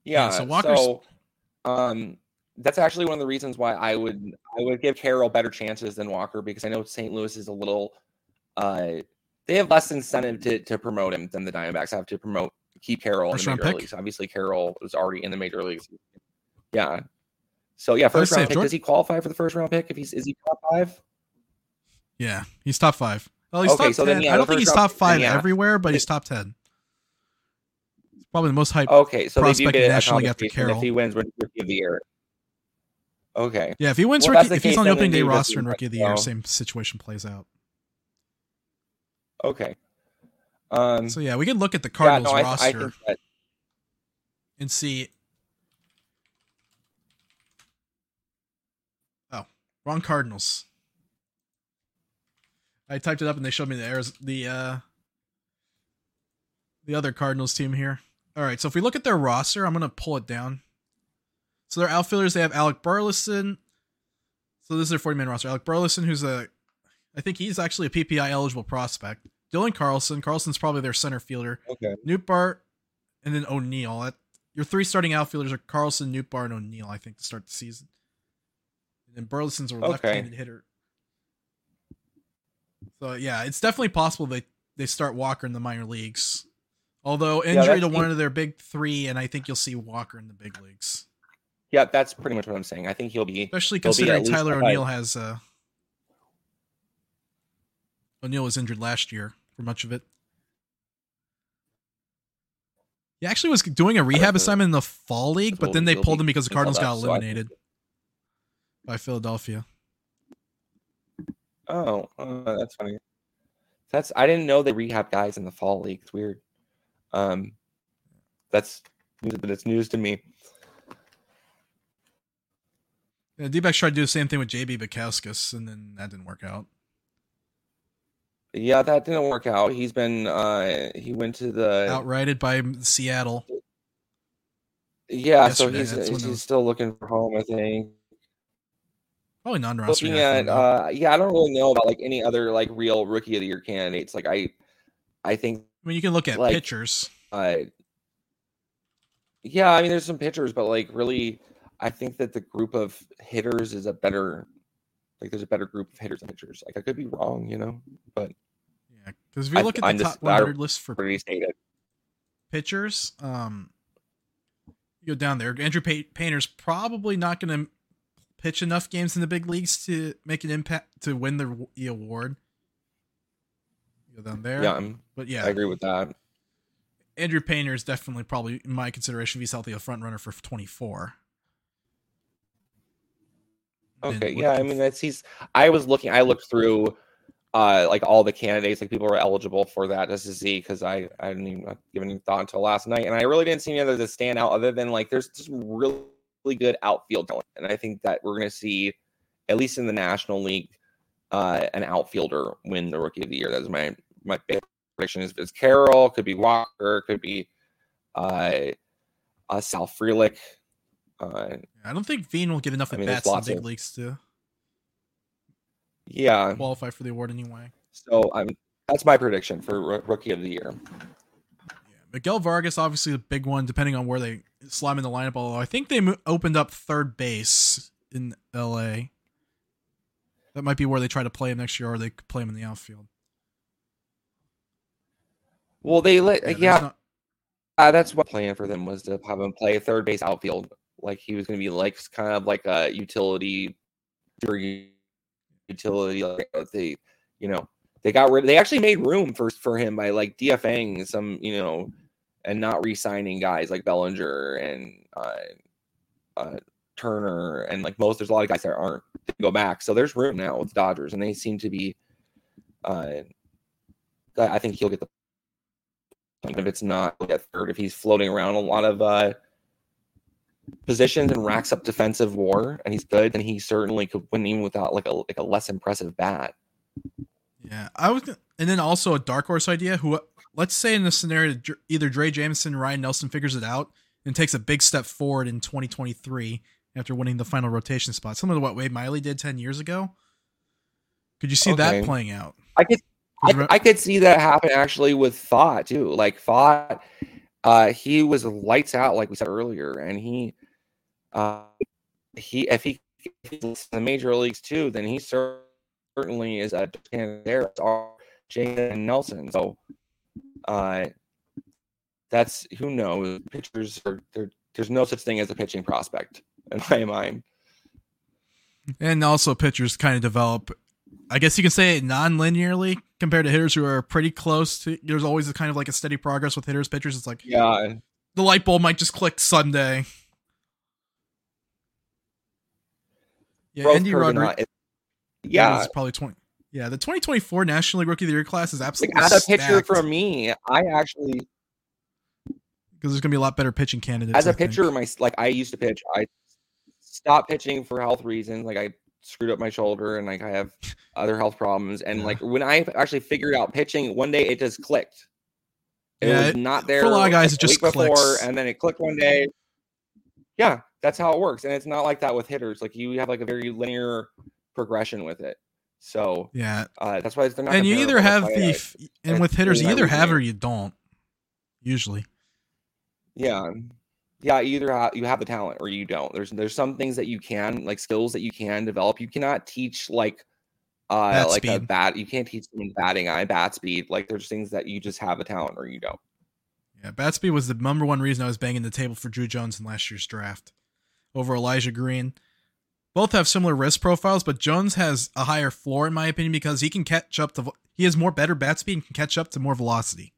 Yeah. so so, Walker's- um, that's actually one of the reasons why I would I would give Carroll better chances than Walker because I know St. Louis is a little, uh, they have less incentive to to promote him than the Diamondbacks have to promote keep Carroll First in the major pick? leagues. Obviously, Carroll was already in the major leagues. Yeah. So yeah, first round pick. Does he qualify for the first round pick? If he's is he top five? Yeah, he's top five. Well, he's Okay, top so then, yeah, I don't think he's top five yeah. everywhere, but he's top ten. Probably the most hyped. Okay, so they do prospect get a nationally after Carroll. if he wins Rookie of the Year. Okay. Yeah, if he wins Well, rookie, if he's on the opening day roster and rookie of the year, same situation plays out. Okay. Um, So yeah, we can look at the yeah, Cardinals no, I, I roster that and see. Oh, wrong Cardinals. I typed it up and they showed me the the uh the other Cardinals team here. All right, so if we look at their roster, I'm gonna pull it down. So their outfielders, they have Alec Burleson. So this is their 40 man roster. Alec Burleson, who's a, I think he's actually a PPI eligible prospect. Dylan Carlson. Carlson's probably their center fielder. okay. Nootbaar, and then O'Neill. That your three starting outfielders are Carlson, Nootbaar, and O'Neill. I think to start the season. And then Burleson's a Okay. left-handed hitter. So yeah, it's definitely possible they they start Walker in the minor leagues. Although Yeah, injury to that's- one of their big three, and I think you'll see Walker in the big leagues, Yeah, that's pretty much what I'm saying. I think he'll be especially He'll considering least Tyler. O'Neill has. Uh, O'Neill was injured last year for much of it. He actually was doing a rehab assignment in the fall league, but then they pulled him because the Cardinals got so I think- eliminated by Philadelphia. Oh, uh, that's funny. That's I didn't know they rehab guys in the fall league. It's weird. Um, that's but it's news to me. Yeah, D-backs tried to do the same thing with JB Bukauskas, and then that didn't work out. Yeah, that didn't work out. He's been uh he went to the Outrighted by Seattle. yeah, so he's he's was- still looking for home. I think. Probably non-roster. Looking at uh yeah, I don't really know about like any other like real rookie of the year candidates. Like I, I think I mean, you can look at like- pitchers. uh yeah, I mean there's some pitchers, but like really, I think that the group of hitters is a better. Like there's a better group of hitters and pitchers. Like I could be wrong, you know, but Yeah, because if you I- look at I'm the just- top 100 list for pitchers, um, you go down there. Andrew pa- Painter's probably not going to pitch enough games in the big leagues to make an impact to win the, the award. You go down there, Yeah, I'm, but yeah, I agree with that. Andrew Painter is definitely probably in my consideration if he's healthy a front runner for 24. Okay, yeah, I mean that's he's. I was looking. I looked through, uh, like all the candidates, like people were eligible for that just to see because I I didn't even give any thought until last night, and I really didn't see any others that stand out other than like there's just really really good outfield talent, and I think that we're gonna see, at least in the National League, uh, an outfielder win the Rookie of the Year. That's my my big prediction. Is it's Carroll, could be Walker, could be, uh, uh Sal Frelick. Uh, I don't think Veen will get enough I at mean, there's bats in the big of- leagues to yeah, qualify for the award anyway. So I'm that's my prediction for Roo- rookie of the year. Yeah, Miguel Vargas, obviously the big one, depending on where they slide in the lineup. Although I think they mo- opened up third base in L.A. That might be where they try to play him next year, or they play him in the outfield. Well, they let there's yeah, not- uh, that's what plan for them was to have him play third base outfield. Like he was going to be like kind of like a utility, utility. Like uh, they, you know, they got rid. They actually made room for for him by like DFAing some, you know, and not re-signing guys like Bellinger and uh, uh, Turner and like most. There's a lot of guys that aren't go back. So there's room now with Dodgers, and they seem to be. Uh, I think he'll get the if it's not at third, if he's floating around a lot of uh, positions and racks up defensive war, and he's good, then he certainly could win even without like a like a less impressive bat. yeah, I was, and then also a dark horse idea. Who, let's say in the scenario, either Drey Jameson, Ryne Nelson figures it out and takes a big step forward in 2023 after winning the final rotation spot, similar to what Wade Miley did 10 years ago. Could you see that playing out? I could I, I could see that happen actually with Pfaadt too. Like Pfaadt, uh, he was lights out, like we said earlier, and he, uh, he if he if he's in the major leagues too, then he certainly is a there. All Jaden Nelson. So, uh, that's who knows. Pitchers are there. There's no such thing as a pitching prospect in my mind. And also, pitchers kind of develop. I guess you can say it non-linearly compared to hitters who are pretty close to. There's always a kind of like a steady progress with hitters. Pitchers, it's like Yeah, the light bulb might just click Sunday. Yeah, growth Andy Rodriguez. yeah. is probably twenty. Yeah, the 2024 National League Rookie of the Year class is Like absolutely as a pitcher for me, I actually because there's gonna be a lot better pitching candidates. as a I think. pitcher, my like I used to pitch. I stopped pitching for health reasons. Like I screwed up my shoulder and like I have other health problems. And Yeah. like when I actually figured out pitching, one day it just clicked. It Yeah, was not there for a lot of guys, it just before, clicks. and then it clicked one day. Yeah, that's how it works. And it's not like that with hitters. Like you have like a very linear progression with it. So Yeah, uh, that's why they're not. and you either have the That's why I- f- and with hitters you either have or you don't. Usually, Yeah. Yeah, either you have the talent or you don't. There's there's some things that you can like skills that you can develop. You cannot teach like uh Bat like a bat. You can't teach someone batting eye, bat speed. Like there's things that you just have a talent or you don't. yeah. Bat speed was the number one reason I was banging the table for Druw Jones in last year's draft over Elijah Green. Both have similar risk profiles, but Jones has a higher floor in my opinion because he can catch up to he has more better bat speed and can catch up to more velocity.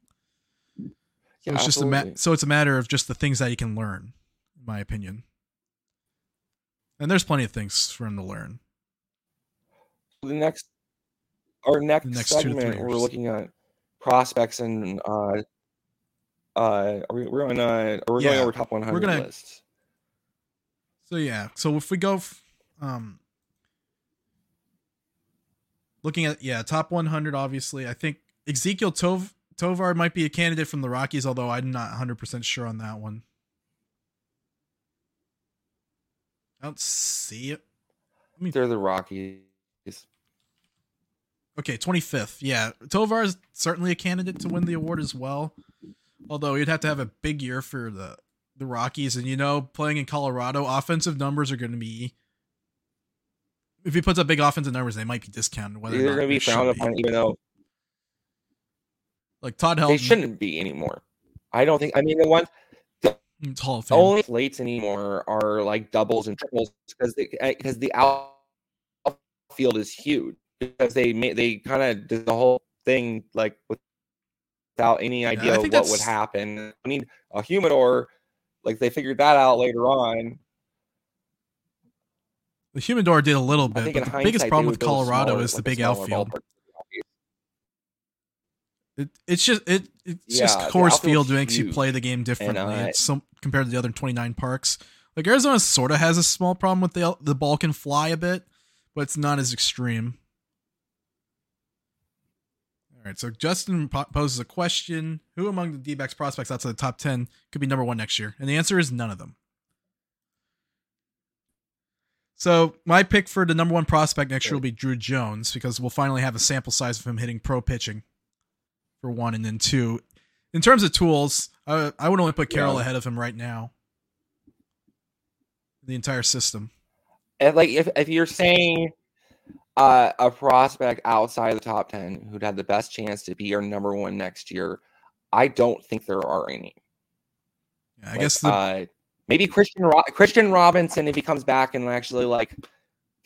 So Yeah, it's just a ma- so it's a matter of just the things that you can learn, in my opinion. And there's plenty of things for him to learn. the next our next, next two segment we're looking at prospects and uh uh are we, we're on uh we're Yeah, going over top 100 gonna- lists. So yeah, so if we go, f- Um, looking at yeah, top 100. Obviously, I think Ezequiel Tov- Tovar might be a candidate from the Rockies, although I'm not 100 percent sure on that one. I don't see it. I mean, they're the Rockies. Okay, 25th. Yeah, Tovar is certainly a candidate to win the award as well. Although you'd have to have a big year for the the Rockies, and you know, playing in Colorado, offensive numbers are going to be. If he puts up big offensive numbers, they might be discounted. Whether they're going to be frowned upon, even though like Todd Helton, they shouldn't be anymore. I don't think. I mean, the ones it's mm, Hall of Fame. only slates anymore are like doubles and triples because because the outfield is huge because they made they kind of did the whole thing like without any idea yeah, what that's... would happen. I mean, a humidor, like they figured that out later on. The humidor did a little bit, but the biggest problem with Colorado is the big outfield. It, it's just it it's yeah, just Coors Field makes you play the game differently. It's some compared to the other 29 parks. Like Arizona sort of has a small problem with the the ball can fly a bit, but it's not as extreme. All right, so Justin poses a question: Who among the D-backs prospects outside the top 10 could be number one next year? And the answer is none of them. So my pick for the number one prospect next year will be Druw Jones because we'll finally have a sample size of him hitting pro pitching for one, and then two. In terms of tools, I, I would only put Carroll yeah. ahead of him right now. The entire system. And like if if you're saying uh, a prospect outside of the top ten who'd have the best chance to be our number one next year, I don't think there are any. Yeah, I like, guess the... uh, maybe Kristian Ro- Kristian Robinson if he comes back and actually like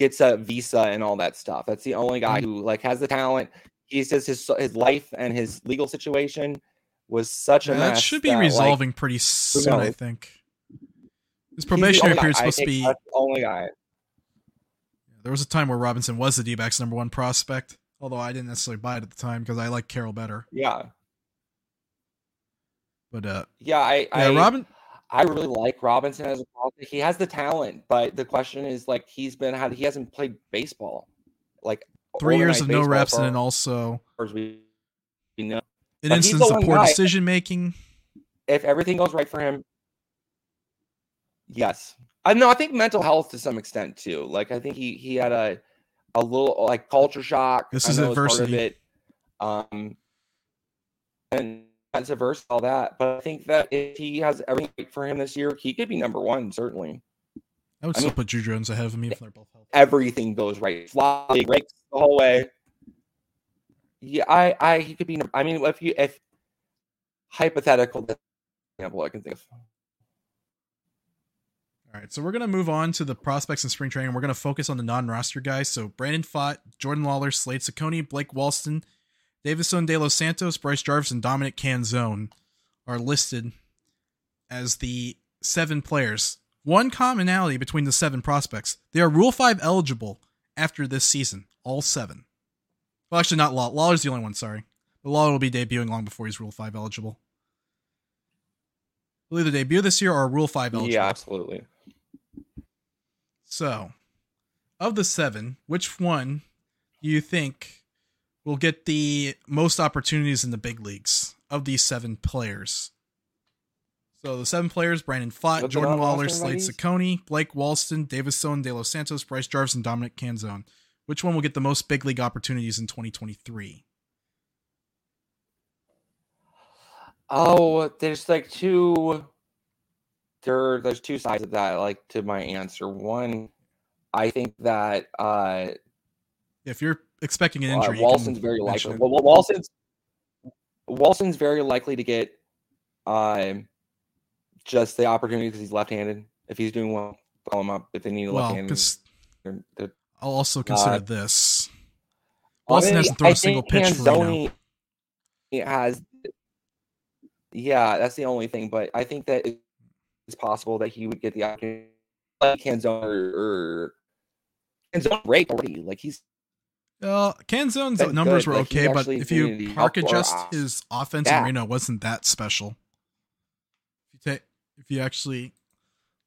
gets a visa and all that stuff. That's the only guy mm-hmm. who like has the talent he says his his life and his legal situation was such a yeah, mess. That should be that, resolving like, pretty soon, I think. His probationary period is supposed to be only guy. There was a time where Robinson was the D-backs number one prospect, although I didn't necessarily buy it at the time because I like Carroll better. Yeah. But uh yeah, I yeah, I, Robin I really like Robinson as a prospect. He has the talent, but the question is like he's been had he hasn't played baseball like three years of no reps, and then also we, know. an instance of poor decision making. If everything goes right for him, yes. I know. I think mental health to some extent too. Like I think he he had a a little like culture shock. This is adversity. It. Um, and that's verse all that. But I think that if he has everything for him this year, he could be number one certainly. I would I still mean, put Druw Jones ahead of me if they're both healthy. Everything goes right. Fly breaks the whole way. Yeah, I, I, he could be. I mean, if you, if hypothetical example, I can think of. All right, so we're gonna move on to the prospects in spring training. We're gonna focus on the non-roster guys. So Brandon Pfaadt, Jordan Lawlar, Slade Cecconi, Blake Walston, Deyvison De Los Santos, Bryce Jarvis, and Dominic Canzone are listed as the seven players one commonality between the seven prospects they are Rule 5 eligible after this season. All seven. Well, actually, not Law. Lawlar's the only one, sorry. But Lawlar will be debuting long before he's Rule 5 eligible. Will either debut this year or Rule 5 eligible. Yeah, absolutely. So, of the seven, which one do you think will get the most opportunities in the big leagues of these seven players? So the seven players: Brandon Pfaadt, Jordan Lawlar, Slade Cecconi, Blake Walston, Deyvison De Los Santos, Bryce Jarvis, and Dominic Canzone. Which one will get the most big league opportunities in 2023? Oh, there's like two. There, there's two sides of that. Like to my answer, one, I think that uh, if you're expecting an injury, uh, Walston's very likely. Well, Walston's Walston's very likely to get. Um, just the opportunity because he's left-handed. If he's doing well, call him up. If they need a well, left-handed, I'll also consider uh, this. Boston I mean, hasn't thrown I a single pitch for has. Yeah, that's the only thing. But I think that it's possible that he would get the opportunity. Like Canzone or, or Canzone break already. Like he's uh, Canzone's numbers good. were like okay, but if you park adjust, his offense yeah. in Reno wasn't that special. If you take if you actually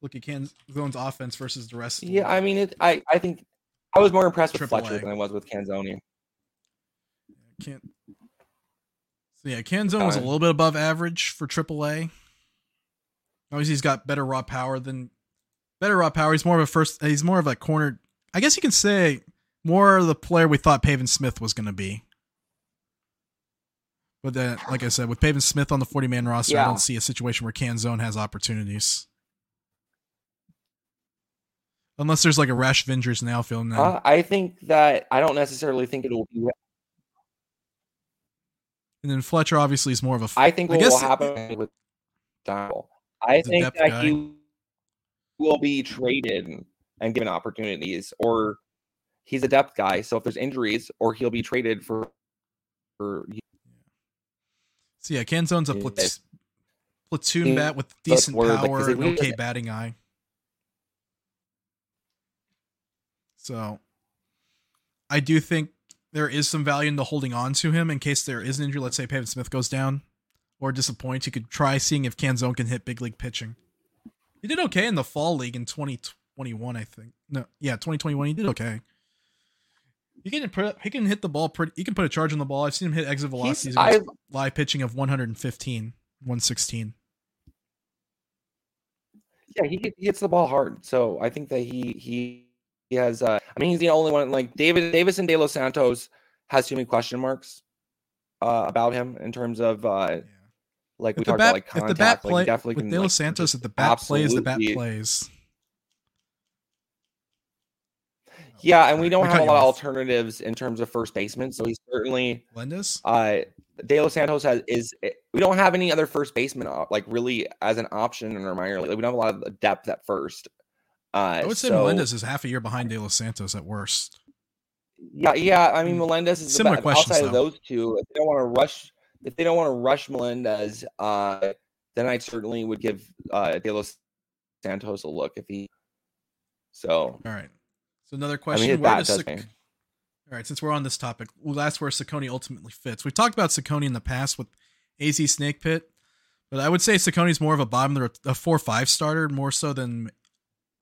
look at Canzone's offense versus the rest. Yeah, I mean, it, I I think I was more impressed with Fletcher A. than I was with Canzone. can't. So yeah, Canzone was a little bit above average for AAA. Obviously, he's got better raw power than better raw power. He's more of a first. He's more of a corner. I guess you can say more the player we thought Pavin Smith was going to be. But then, like I said, with Pavin Smith on the forty-man roster, I don't see a situation where Canzone has opportunities. Unless there's like a rash injuries in the outfield, Uh, I think that I don't necessarily think it will be. and then Fletcher obviously is more of a. I think I what guess- will happen with Donald, I think that guy. he will be traded and given opportunities, or he's a depth guy. So if there's injuries, or he'll be traded for. for So yeah, Canzone's a plat- platoon bat with decent word, like, 'cause power and okay batting eye. So I do think there is some value in the holding on to him in case there is an injury. Let's say Pavin Smith goes down or disappoints. You could try seeing if Canzone can hit big league pitching. He did okay in the fall league in 2021, I think. No, yeah, 2021. He did okay. He can put, he can hit the ball pretty. He can put a charge on the ball. I've seen him hit exit velocities He's, I, against live pitching of 115, 116. yeah, he, he hits the ball hard. So I think that he he he has. Uh, I mean, he's the only one. Like David Davis and De Los Santos has too many question marks uh, about him in terms of uh, Yeah. like we If the talked bat, about like if the bat like, definitely with can, De Los like, Santos, if the bat plays, the bat plays. Yeah, and we don't I have a lot of alternatives in terms of first baseman. So he's certainly Lendis. uh De Los Santos has is we don't have any other first baseman like really as an option in our minor league. Like, we don't have a lot of depth at first. Uh, I would say so, Melendez is half a year behind De Los Santos at worst. Yeah, yeah. I mean, Mm. Melendez is Similar best. questions, outside of those two. If they don't want to rush, if they don't want to rush Melendez, uh, then I certainly would give uh, De Los Santos a look if he. So All right. So another question. I question: mean, Where bat does Sac- All right, since we're on this topic, well, that's where Cecconi ultimately fits. We've talked about Cecconi in the past with AZ Snake Pit, but I would say Cecconi's more of a bottom of the a four five starter more so than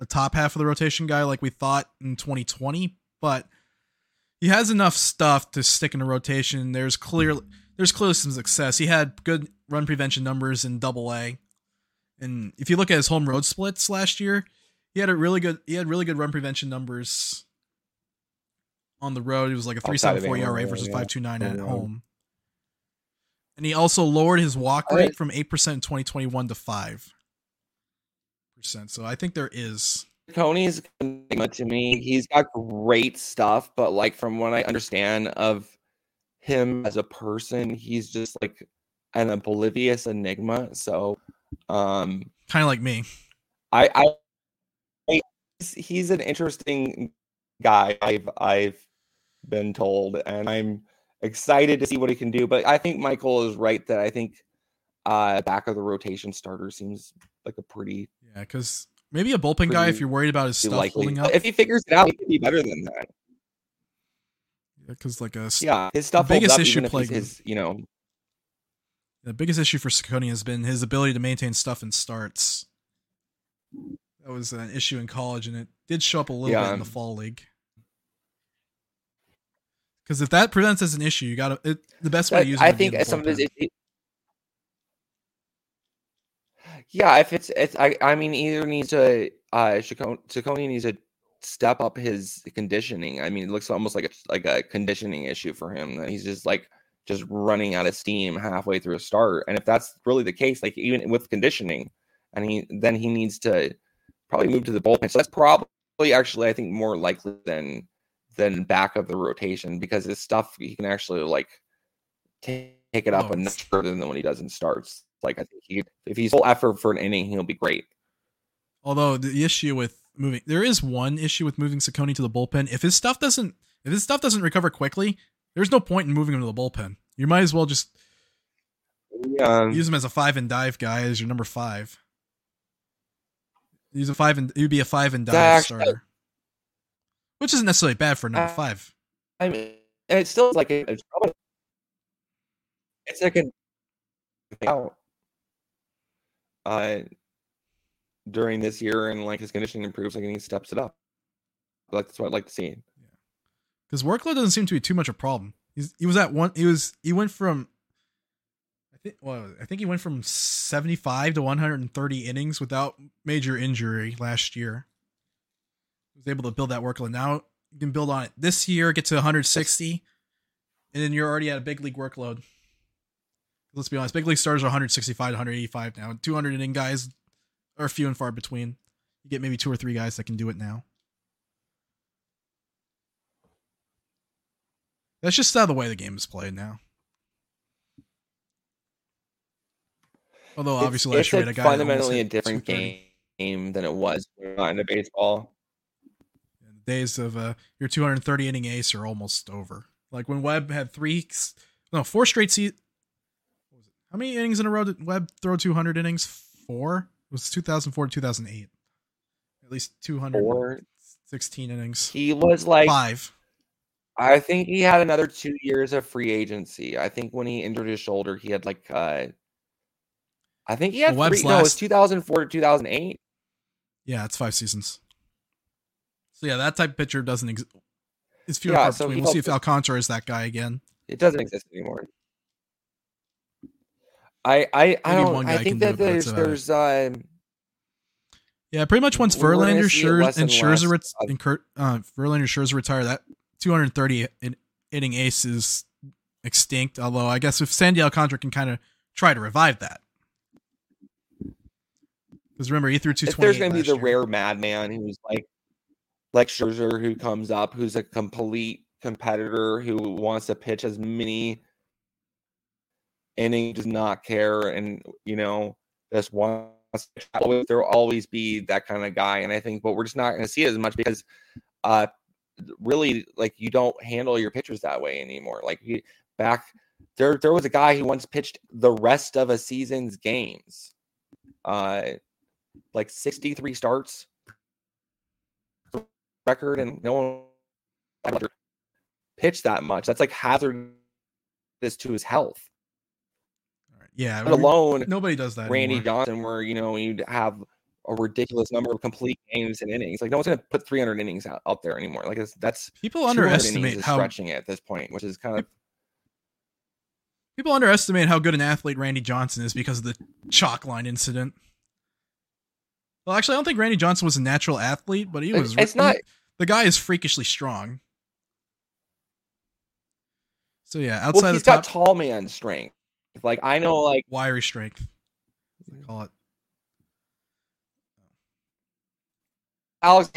a top half of the rotation guy like we thought in 2020. But he has enough stuff to stick in the rotation. There's clear there's clearly some success. He had good run prevention numbers in Double A, and if you look at his home road splits last year, he had a really good he had really good run prevention numbers on the road. He was like a three seven four Outside seven of four ERA versus yeah. five two nine at home. And he also lowered his walk rate from eight percent in twenty twenty one to five percent. So I think there is Tony's enigma to me. He's got great stuff, but like from what I understand of him as a person, he's just like an oblivious enigma. So, um, kind of like me. I, I, I he's, he's an interesting guy. I've I've been told, and I'm excited to see what he can do. But I think Michael is right that I think uh back of the rotation starter seems like a pretty, Yeah, because maybe a bullpen guy if you're worried about his stuff likely. holding up. If he figures it out, he could be better than that. Because like a Yeah, his stuff holds biggest up issue if his, you know, the biggest issue for Cecconi has been his ability to maintain stuff in starts. That was an issue in college, and it did show up a little bit in the fall league. Because if that presents as an issue, you got to the best way to use. It I think in some of his. bullpen. It, yeah, if it's it's I I mean either needs to uh Cecconi needs to step up his conditioning. I mean, it looks almost like a like a conditioning issue for him that he's just like just running out of steam halfway through a start. And if that's really the case, like even with conditioning, and he then he needs to probably move to the bullpen. So that's probably actually I think more likely than than back of the rotation because his stuff he can actually like take, take it up Oh, a notch further than when he does in starts. Like I think he if he's full effort for an inning, he'll be great. Although the issue with moving, there is one issue with moving Cecconi to the bullpen. If his stuff doesn't, if his stuff doesn't recover quickly, there's no point in moving him to the bullpen. You might as well just Yeah, use him as a five and dive guy as your number five. Use a five and you'd be a five and dive That actually- starter, which isn't necessarily bad for a number five. I mean, it's still like a, it's probably it's like a out. Uh, during this year and like his conditioning improves, like and he steps it up. Like that's what I'd like to see. Yeah, Because workload doesn't seem to be too much of a problem. He's, he was at one. He was he went from. I think well, I think he went from seventy five to one hundred and thirty innings without major injury last year. He was able to build that workload. Now you can build on it this year, get to one hundred sixty, and then you're already at a big league workload. Let's be honest, big league stars are one hundred sixty five to one hundred eighty five now. Two hundred inning guys are few and far between. You get maybe two or three guys that can do it now. That's just how the way the game is played now. Although It's- obviously last it's, year a fundamentally a different 230. game than it was when we got into baseball. The days of uh, your 230 inning ace are almost over. Like when Webb had three, no, four straight seasons. How many innings in a row did Webb throw 200 innings? Four? It was 2004 to 2008. At least 216 Or innings. he was like Five. I think he had another two years of free agency. I think when he injured his shoulder, he had like uh I think he had Well, Webb's three, no, it was 2004 to 2008. Yeah, it's five seasons. So yeah, that type of pitcher doesn't exist. It's few and Yeah, far so between. We'll see if helped- Alcantara is that guy again. It doesn't exist anymore. I I I Maybe don't I think that there's it. there's uh Yeah, pretty much once Verlander, see it Scherzer, less and and Scherzer, ret- of- and Kurt, uh, Verlander, Scherzer retire, that 230 in- inning ace is extinct. Although I guess if Sandy Alcantara can kind of try to revive that, because remember he threw if there's going to be the year. rare madman who's like like Scherzer who comes up who's a complete competitor who wants to pitch as many innings does not care and you know to *laughs* always there'll always be that kind of guy and I think but we're just not going to see it as much because uh really like you don't handle your pitchers that way anymore like back there there was a guy who once pitched the rest of a season's games uh like 63 starts record and no one *laughs* pitched that much. That's like hazardous to his health. Yeah, Let alone nobody does that. Randy anymore. Johnson, where you know you'd have a ridiculous number of complete games and innings. Like no one's gonna put 300 innings out, out there anymore. Like it's, that's People underestimate how stretching it at this point, which is kind of people underestimate how good an athlete Randy Johnson is because of the chalk line incident. Well, actually, I don't think Randy Johnson was a natural athlete, but he was. it's not the guy is freakishly strong. So yeah, well, outside he's the got tall man strength. Like I know like wiry strength. they call it. Alex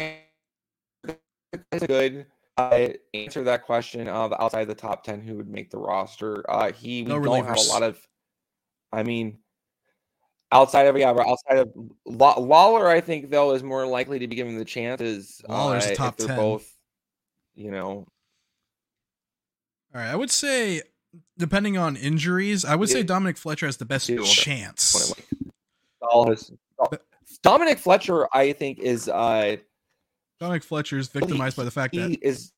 is a good uh, answer that question of outside the top 10 who would make the roster. Uh, he we No don't have a lot of, I mean, outside of, yeah, outside of Law- Lawlar, I think, though, is more likely to be given the chances. Lawlar's uh, a if top they're 10. both, you know, All right, I would say, depending on injuries, I would say Dominic Fletcher has the best Yeah, chance. I like. All his, But- Dominic Fletcher, I think, is uh, Dominic Fletcher is victimized by the fact that he is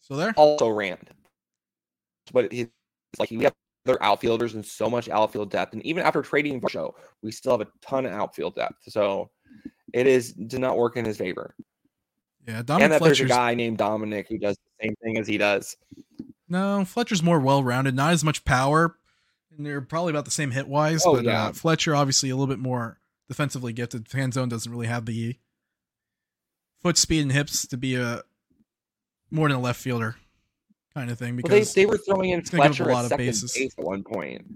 so there. also Rand. But he's like we have other outfielders and so much outfield depth, and even after trading show, we still have a ton of outfield depth. So it is did not work in his favor. Yeah, and Dominic that there's a guy named Dominic who does the same thing as he does. no Fletcher's more well-rounded, not as much power, and they're probably about the same hit wise. Oh, but yeah. uh, Fletcher obviously a little bit more defensively gifted. Canzone doesn't really have the foot speed and hips to be a more than a left fielder kind of thing Well, they because they were throwing in it's gonna give up a lot at of second bases. base at one point.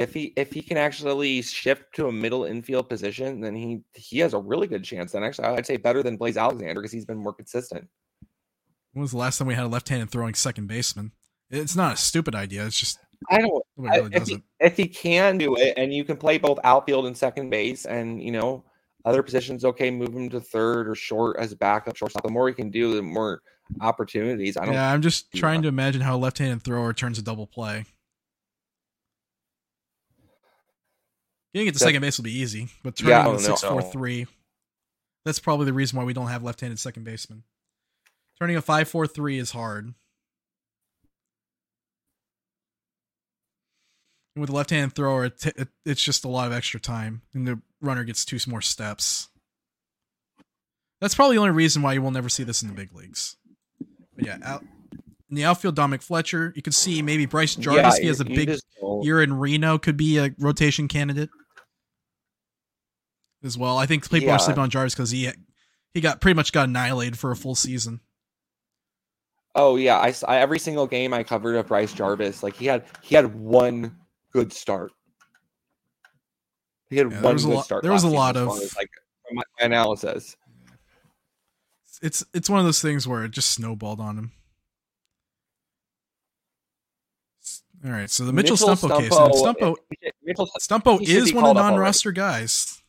If he if he can actually shift to a middle infield position, then he he has a really good chance. Then actually, I'd say better than Blaze Alexander because he's been more consistent. when was the last time we had a left-handed throwing second baseman? It's not a stupid idea. It's just I don't I- really if, he, if he can do it and you can play both outfield and second base and you know other positions okay move him to third or short as a backup shortstop the more he can do the more opportunities i don't Yeah, I'm just trying that. to imagine how a left-handed thrower turns a double play. Getting it to That- second base will be easy, but turning Yeah, it I to don't know. six four three. That's probably the reason why we don't have left-handed second baseman. Turning a five four three is hard. And with a left-handed thrower, it, t- it, it's just a lot of extra time, and the runner gets two more steps. That's probably the only reason why you will never see this in the big leagues. But yeah, out, in the outfield, Dominic Fletcher. You could see maybe Bryce Jarvis. he has a big year in Reno. Could be a rotation candidate as well. I think people yeah. are sleeping on Jarvis because he he got pretty much got annihilated for a full season. Oh yeah, I, I every single game I covered of Bryce Jarvis, like he had he had one good start. He had yeah, one good lot, start. There was a lot of as, like my analysis. It's it's one of those things where it just snowballed on him. All right, so the Mitchell, Mitchell Stumpo, case. Stumpo, Mitchell, Stumpo is one of the non-roster guys.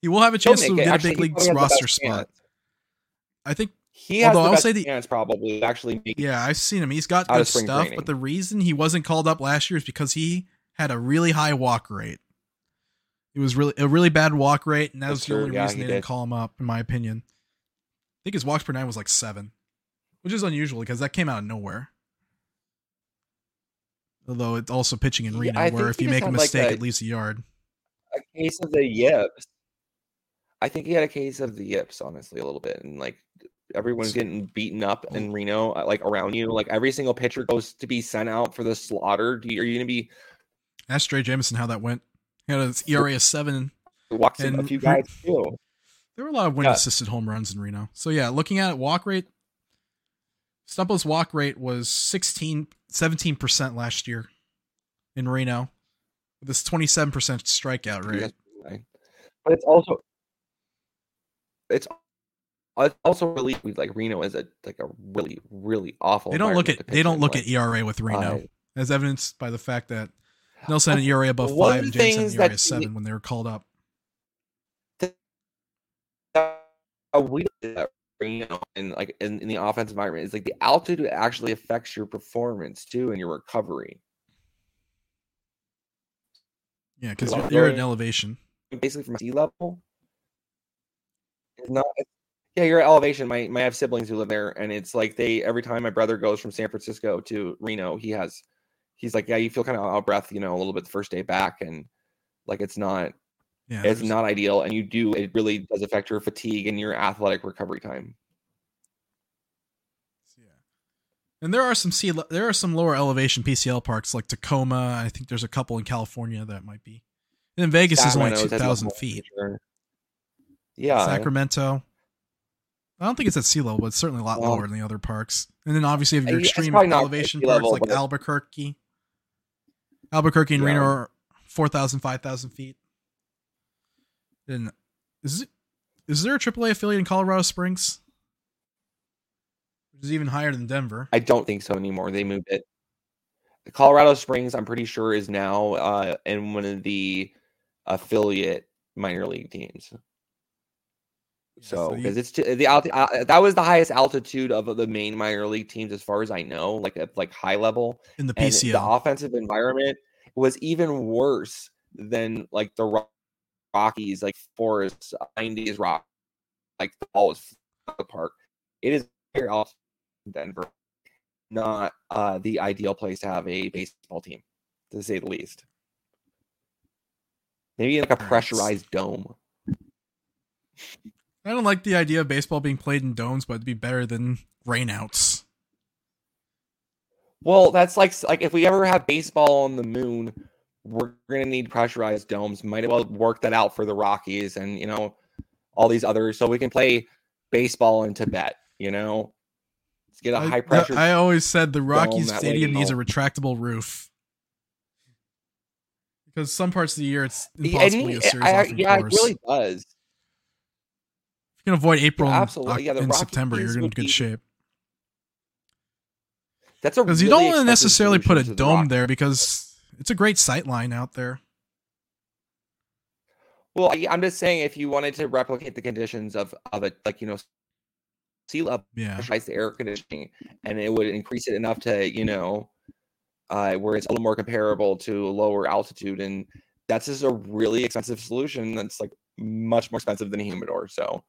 He will have a chance to get Actually, a big league roster spot. I think. He although I'll say the chance probably actually. Yeah, I've seen him. He's got good stuff, training. but the reason he wasn't called up last year is because he had a really high walk rate. It was really a really bad walk rate, and that was the only yeah, reason they did. didn't call him up, in my opinion. I think his walks per nine was like seven, which is unusual because that came out of nowhere. Although it's also pitching in Reno, yeah, where if you make a mistake, like a, it leaves a yard. A case of the yips. I think he had a case of the yips, honestly, a little bit, and like everyone's getting beaten up in Reno, uh, like around you. Like every single pitcher goes to be sent out for the slaughter. Do you, are you going to be? Ask Drey Jameson how that went. He had an ERA of seven. Walks and a few guys too. There were a lot of wind assisted yeah. home runs in Reno. So yeah, looking at it, walk rate, Stumpo's walk rate was 16, 17% last year in Reno with this 27% strikeout rate. But it's also it's also really like Reno is a like a really really awful. They don't look at they don't look at ERA with Reno, uh, as evidenced by the fact that Nelson had an ERA above five and James had an ERA seven when they were called up. we Reno and like in, in the offensive environment is like the altitude actually affects your performance too and your recovery. Yeah, because you're, you're at elevation. Basically, from sea level, it's not. Yeah, you're at elevation. My my I have siblings who live there, and it's like they every time my brother goes from San Francisco to Reno, he has he's like, yeah, you feel kind of out of breath, you know, a little bit the first day back, and like it's not yeah, it's not ideal, and you do it really does affect your fatigue and your athletic recovery time. Yeah, and there are some sea there are some lower elevation PCL parks like Tacoma. I think there's a couple in California that might be. And then Vegas Sacramento is only two thousand feet. Sure. Yeah, Sacramento. I don't think it's at sea level, but it's certainly a lot lower than the other parks. And then obviously, if your extreme elevation parks level, like Albuquerque, Albuquerque and yeah. Reno are 4,000, 5,000 feet. And is it is there a AAA affiliate in Colorado Springs? Which is even higher than Denver. I don't think so anymore. They moved it. Colorado Springs, I'm pretty sure, is now uh, in one of the affiliate minor league teams. So because it's the alt- uh, that was the highest altitude of the main minor league teams as far as I know, like at like high level in the PCL. the offensive environment was even worse than like the Rockies, like Forest, 90s Rock, like the ball park. It is very also Denver, not uh, the ideal place to have a baseball team, to say the least. Maybe like a pressurized dome. I don't like the idea of baseball being played in domes, but it'd be better than rainouts. Well, that's like like if we ever have baseball on the moon, we're gonna need pressurized domes. Might as well work that out for the Rockies and you know all these others, so we can play baseball in Tibet. You know, Let's get a high pressure. I, always said the Rockies Stadium needs a retractable roof because some parts of the year it's impossible to series I, Yeah, it really does can avoid April yeah, absolutely. yeah, in September, you're in good be... shape. That's a because really you don't want to necessarily put a dome the there because it's a great sight line out there. Well, I, am just saying if you wanted to replicate the conditions of of it, like you know, sea level, yeah, the air conditioning, and it would increase it enough to you know, uh, where it's a little more comparable to lower altitude, and that's just a really expensive solution. That's like much more expensive than a humidor. So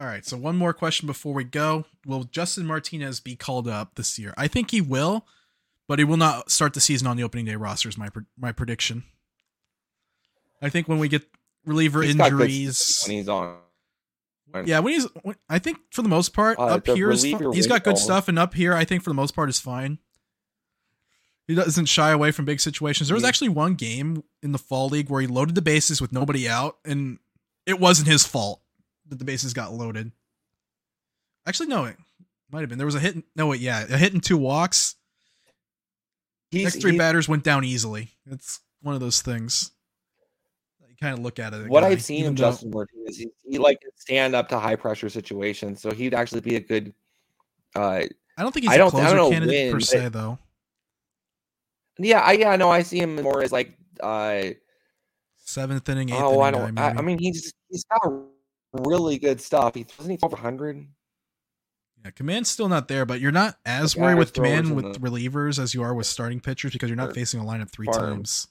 all right, so one more question before we go. Will Justin Martinez be called up this year? I think he will, but he will not start the season on the opening day roster. Is my my prediction. I think when we get reliever He's injuries, when he's on. yeah, when he's, when, I think for the most part, Uh, up here is he's got good stuff, and up here, I think for the most part is fine. He doesn't shy away from big situations. There was Yeah. actually one game in the fall league where he loaded the bases with nobody out, and it wasn't his fault that the bases got loaded. Actually, no, it might have been. There was a hit. No, wait, yeah, a hit and two walks. He's, Next three batters went down easily. It's one of those things. You kind of look at it. what guy, I've seen of Justin Martinez, he, he like stand up to high pressure situations, so he'd actually be a good. Uh, I don't think he's I a don't- I don't know candidate per se, but- though. yeah, I yeah, no, I see him more as like. Uh, Seventh inning, eighth oh, inning I don't. I, I mean, he's he's got really good stuff. He wasn't he over hundred. Yeah, command's still not there, but you're not as worried with command with the- relievers as you are with starting pitchers because you're not facing a lineup three farm. times.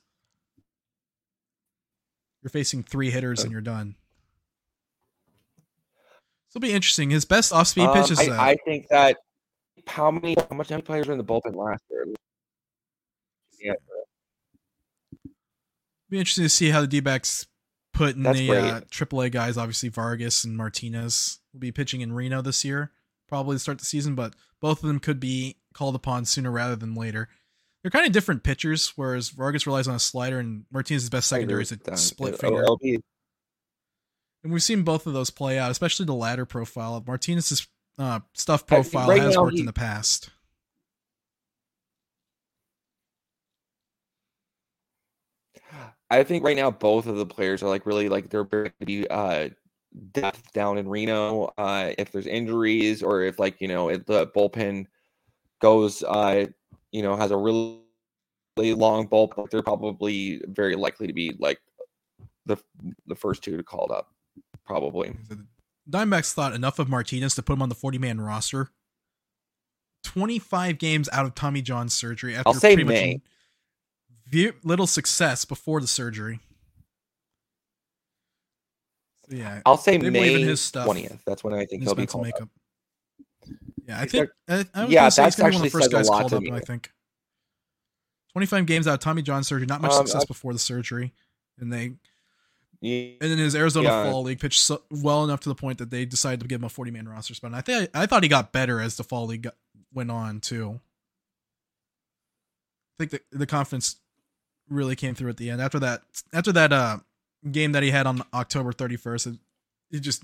You're facing three hitters and Uh, you're done. So it'll be interesting. His best off speed Um, pitch is uh, I, I think that how many how much how many players were in the bullpen last year? Yeah, be interesting to see how the D backs put in That's the uh, AAA guys. Obviously, Vargas and Martinez will be pitching in Reno this year, probably to start the season, but both of them could be called upon sooner rather than later. They're kind of different pitchers, whereas Vargas relies on a slider and Martinez's best secondary is a that. split finger. And we've seen both of those play out, especially the latter profile. Martinez's uh, stuff profile right has now worked he- in the past. I think right now both of the players are like really like they're going to be uh depth down in Reno. Uh if there's injuries or if like, you know, if the bullpen goes uh you know, has a really, long bullpen, they're probably very likely to be like the the first two to call it up. Probably. The Diamondbacks thought enough of Martinez to put him on the 40 man roster. 25 games out of Tommy John surgery after I'll say pretty much May. ve- little success before the surgery. So yeah, I'll say May twentieth. That's when I think he'll be called up. makeup. Yeah, I think. I, yeah, that's be one of the first guys called up. I think. 25 games out of Tommy John surgery, not much Um, success I- before the surgery, and they Yeah, and in his Arizona Yeah. Fall League pitched so, well enough to the point that they decided to give him a 40 man roster spot. And I think I thought he got better as the Fall League got, went on too. I think the, the confidence really came through at the end after that after that uh game that he had on October 31st. He just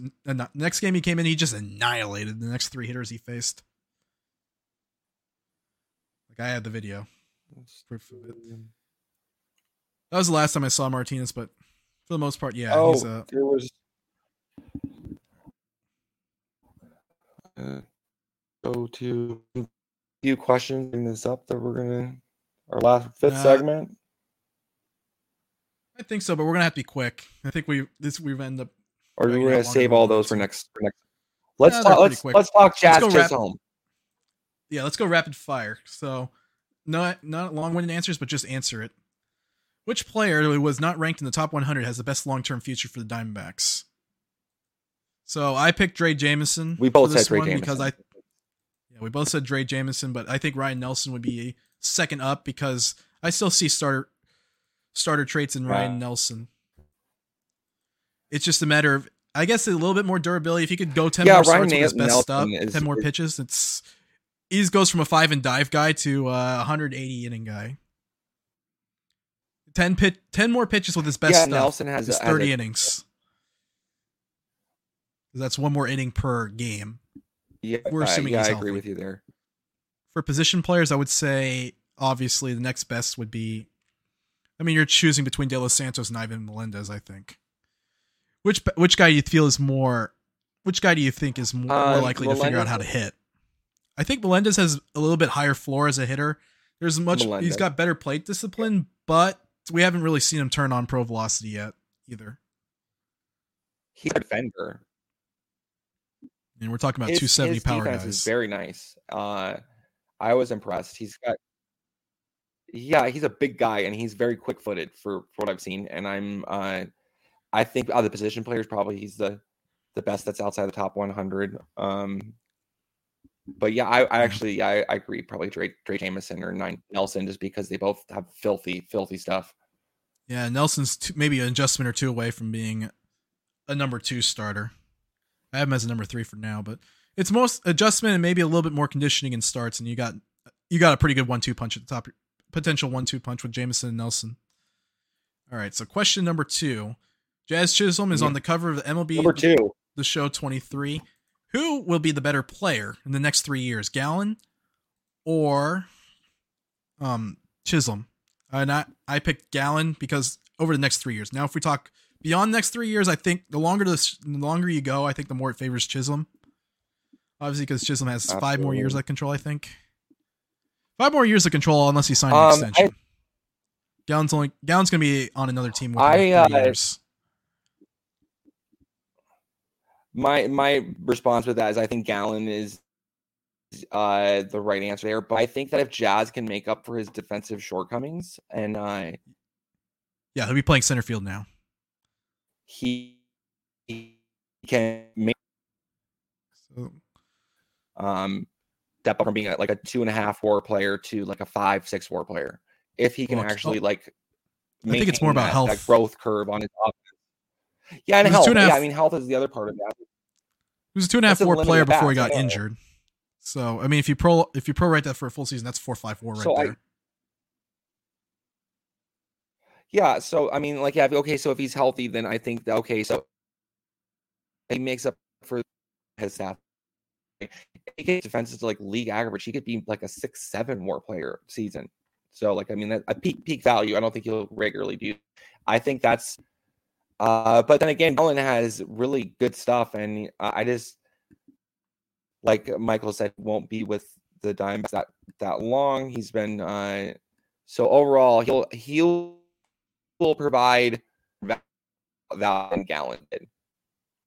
next game he came in, he just annihilated the next three hitters he faced. Like I had the video. Proof of it. That was the last time I saw Martinez, but for the most part, yeah, oh, he's uh, there was. Uh, go to a few questions. Bring this up that we're gonna our last fifth Uh, segment. I think so, but we're gonna have to be quick. I think we this we've ended up. Or we're gonna save all those for next. For next. Let's Yeah, talk. Let's quick. let's talk Jazz wrap- home. Yeah, let's go rapid fire. So, not not long winded answers, but just answer it. Which player who was not ranked in the top 100 has the best long term future for the Diamondbacks? So I picked Drey Jameson. We both said Drey Jameson. because I yeah we both said Drey Jameson, but I think Ryne Nelson would be second up because I still see starter starter traits in Ryne Yeah. Nelson. It's just a matter of I guess a little bit more durability. If he could go ten Yeah, more Ryan starts with his best stuff, is- ten more is- pitches, it's he goes from a five and dive guy to a 180 inning guy. 10 pit, 10 more pitches with his best yeah, stuff. Nelson has, is a- has 30 a- innings. That's one more inning per game. Yeah, We're I- assuming yeah, he's I agree with you there. For position players, I would say obviously the next best would be. I mean, you're choosing between De Los Santos and Ivan Melendez. I think. Which which guy you feel is more? Which guy do you think is more, more Uh, likely to figure out how to hit? I think Melendez has a little bit higher floor as a hitter. There's much. he's got better plate discipline, but we haven't really seen him turn on pro velocity yet either. He's a defender. And we're talking about His- 270 his power defense guys. is very nice. Uh, I was impressed. He's got, yeah, he's a big guy and he's very quick-footed for, for what I've seen. And I'm, uh, I think out of the position players, probably he's the the best that's outside the top 100. Um, but yeah, I, I actually yeah, I, I agree. Probably Drey, Drey Jameson or Ryne Nelson, just because they both have filthy, filthy stuff. Yeah, Nelson's maybe an adjustment or two away from being a number two starter. I have him as a number three for now, but it's most adjustment and maybe a little bit more conditioning and starts, and you got you got a pretty good one-two punch at the top, potential one-two punch with Jameson and Nelson. All right, so question number two: Jazz Chisholm is on the cover of the MLB Number two, the show 23. Who will be the better player in the next three years, Gallen or um, Chisholm? And I, I picked Gallen because over the next three years. Now, if we talk beyond next three years, I think the longer this, the longer you go, I think the more it favors Chisholm. Obviously, because Chisholm has five more years Absolutely. of control. I think five more years of control unless he signs an Um, extension. Gallen's only Gallen's gonna be on another team with I, uh, years. my my response with that is I think Gallen is uh the right answer there. But I think that if Jazz can make up for his defensive shortcomings and uh Yeah, he'll be playing center field now. he, he can make So um step up from being a, like a two and a half war player to like a five six war player if he can Well, actually oh, like I think it's more about that- that health. growth curve on his offense yeah and health two and yeah half- i mean health is the other part of that He was a two and a half That's a player before he got know. injured. So I mean, if you pro if you prorate that for a full season, that's four five four right So I- there. yeah so i mean like yeah okay so if he's healthy then i think that okay so he makes up for his staff he gets defenses to like league average he could be like a six seven war player season. So like i mean that a peak peak value i don't think he'll regularly do i think that's uh but then again Nolan has really good stuff and i just like michael said won't be with the dimes that that long. He's been uh so overall he'll he'll will provide than Gallen did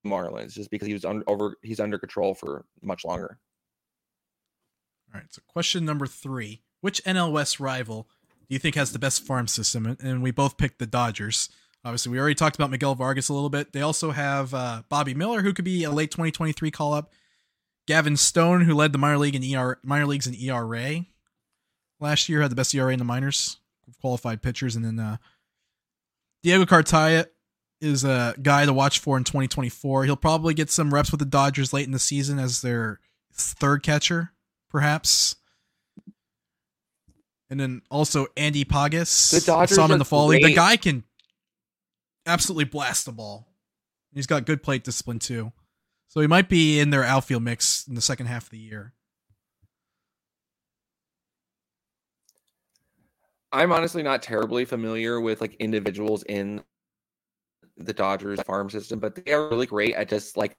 Marlins just because he was over he's under control for much longer. All right. So question number three: Which NL West rival do you think has the best farm system? And- we both picked the Dodgers. Obviously, we already talked about Miguel Vargas a little bit. They also have uh, Bobby Miller, who could be a late 2023 call up. Gavin Stone, who led the minor league in ER minor leagues in ERA last year, had the best ERA in the minors, qualified pitchers, and then uh, Diego Cartaya is a guy to watch for in 2024. He'll probably get some reps with the Dodgers late in the season as their third catcher, perhaps. And then also Andy Pages. The Dodgers saw him in the fall league. The guy can absolutely blast the ball. He's got good plate discipline too. So he might be in their outfield mix in the second half of the year. I'm honestly not terribly familiar with like individuals in the Dodgers farm system, but they are really great at just like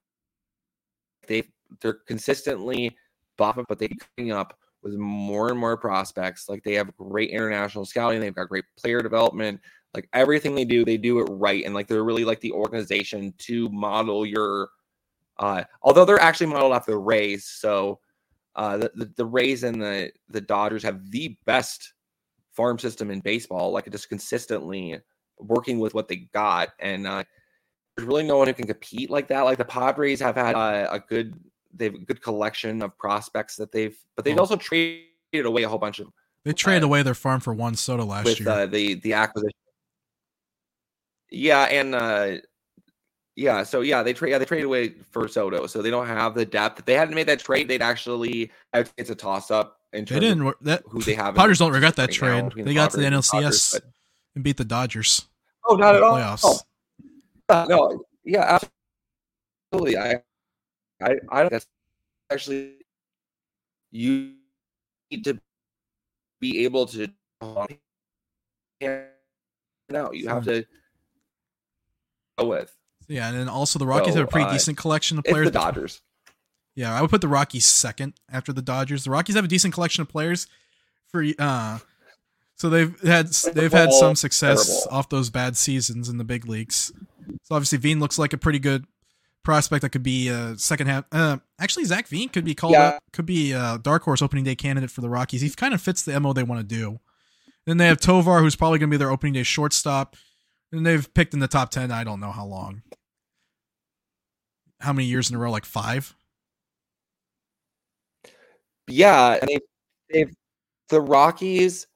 they they're consistently buffing, but they keep coming up with more and more prospects. Like they have great international scouting, they've got great player development. Like everything they do, they do it right, and like they're really like the organization to model your. Uh, although they're actually modeled after the Rays, so uh, the, the the Rays and the the Dodgers have the best farm system in baseball. Like just consistently working with what they got, and uh, there's really no one who can compete like that. Like the Padres have had uh, a good, they have a good collection of prospects that they've, but they've Oh. also traded away a whole bunch of They traded Uh, away their farm for one Soto last with year. uh, the the acquisition. Yeah, and uh, yeah, so yeah, they trade yeah they traded away for Soto, so they don't have the depth. If they hadn't made that trade, they'd actually it's a toss up in they didn't. of That who they have. Padres don't regret that right trade. They got to the NLCS and beat the Dodgers Oh, not at the all. playoffs. Oh, uh, no, yeah, absolutely. I, I, I don't. That's actually you need to be able to. No, you have to go with. Yeah, and then also the Rockies So, have a pretty uh, decent collection of players. the Dodgers. Yeah, I would put the Rockies second after the Dodgers. The Rockies have a decent collection of players for uh so they've had they've had some success terrible. off those bad seasons in the big leagues. So obviously Veen looks like a pretty good prospect that could be a second half. Uh, actually, Zac Veen could be called Yeah. up, could be a dark horse opening day candidate for the Rockies. He kind of fits the mo they want to do. Then they have Tovar, who's probably going to be their opening day shortstop. And they've picked in the top ten. I don't know how long. How many years in a row? Like five. Yeah, they, they've the Rockies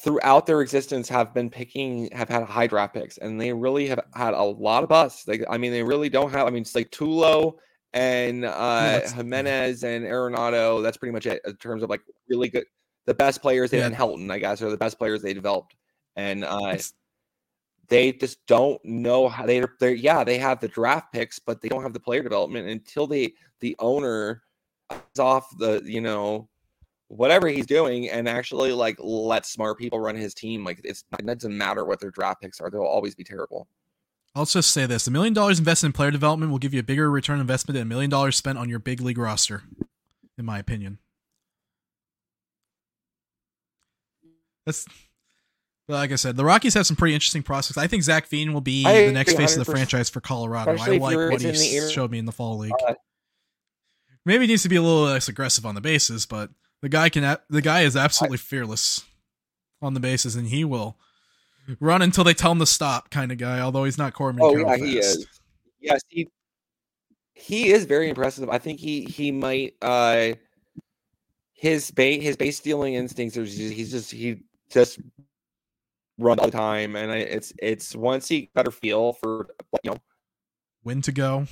throughout their existence have been picking have had high draft picks and they really have had a lot of busts. Like I mean, they really don't have. I mean, it's like Tulo and uh that's- Jimenez and Arenado. That's pretty much it in terms of like really good. The best players they Yeah. and Helton, I guess, are the best players they developed, and uh It's- they just don't know how they they're yeah they have the draft picks but they don't have the player development until they the owner is off the you know whatever he's doing and actually like let smart people run his team like it's it doesn't matter what their draft picks are they'll always be terrible I'll just say this: a million dollars invested in player development will give you a bigger return investment than a million dollars spent on your big league roster, in my opinion. That's, like I said, the Rockies have some pretty interesting prospects. I think Zac Veen will be I the next face of the franchise for Colorado. I like what he it's in the s- era- showed me in the fall league. Uh, Maybe he needs to be a little less aggressive on the bases, but the guy can. The guy is absolutely fearless on the bases, and he will run until they tell him to stop, kind of guy. Although he's not Corbin. oh yeah he is yes he he is very impressive i think he he might uh his base his base stealing instincts are just, he's just he just run all the time and it's it's once he got a feel for you know when to go.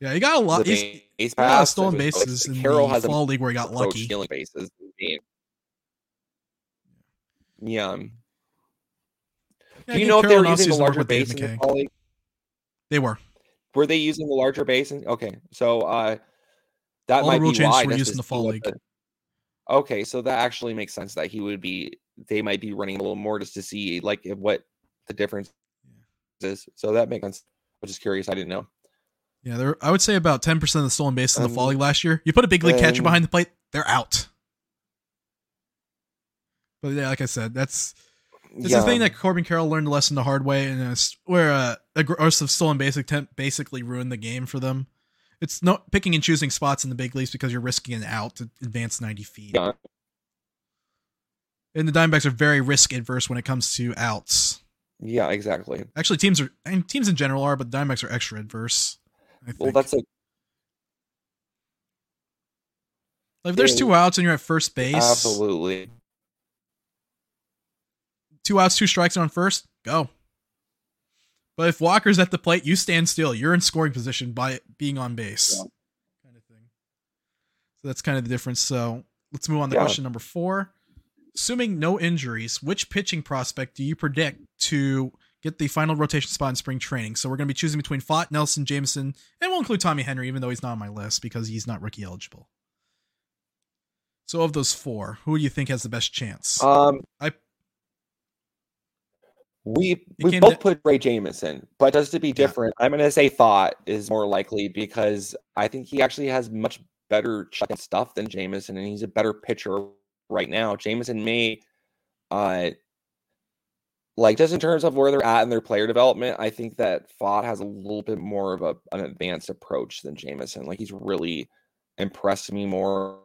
Yeah, he got a lot. He's, base got a stolen was- like, bases in Carroll the has fall league where he got lucky. stealing bases. Yeah. Yeah, Do you know if they were using the offseason to work larger base in the fall league? They were. Were they using the larger basin? Okay, so uh, that All the might rule be changes why. were used in the fall league. the- okay, so that actually makes sense that he would be. They might be running a little more just to see like what the difference is. So that makes sense. I'm just curious. I didn't know. Yeah, there. I would say about ten percent of the stolen bases in the fall Um, league last year. You put a big league catcher behind the plate, they're out. But yeah, like I said, that's it's yeah. the thing that Corbin Carroll learned a lesson the hard way, and it's where uh, aggressive stolen basic attempt basically ruined the game for them. It's not picking and choosing spots in the big leagues because you're risking an out to advance ninety feet. Yeah. And the Diamondbacks are very risk adverse when it comes to outs. yeah, exactly. Actually, teams are and teams in general are, but the Diamondbacks are extra adverse. Well, that's a like if there's two outs and you're at first base, absolutely. two outs, two strikes on first, go. But if Walker's at the plate, you stand still. You're in scoring position by being on base. Yeah. Kind of thing. So that's kind of the difference. So let's move on to Yeah. question number four. Assuming no injuries, which pitching prospect do you predict to get the final rotation spot in spring training? So we're going to be choosing between Pfaadt, Nelson, Jameson, and we'll include Tommy Henry, even though he's not on my list because he's not rookie eligible. So of those four, who do you think has the best chance? Um, I- we we both to- put Drey Jameson, but just to be different, I'm going to say Pfaadt is more likely because I think he actually has much better stuff than Jameson, and he's a better pitcher right now. Jameson may, uh, like just in terms of where they're at in their player development, I think that Pfaadt has a little bit more of a, an advanced approach than Jameson. Like he's really impressed me more.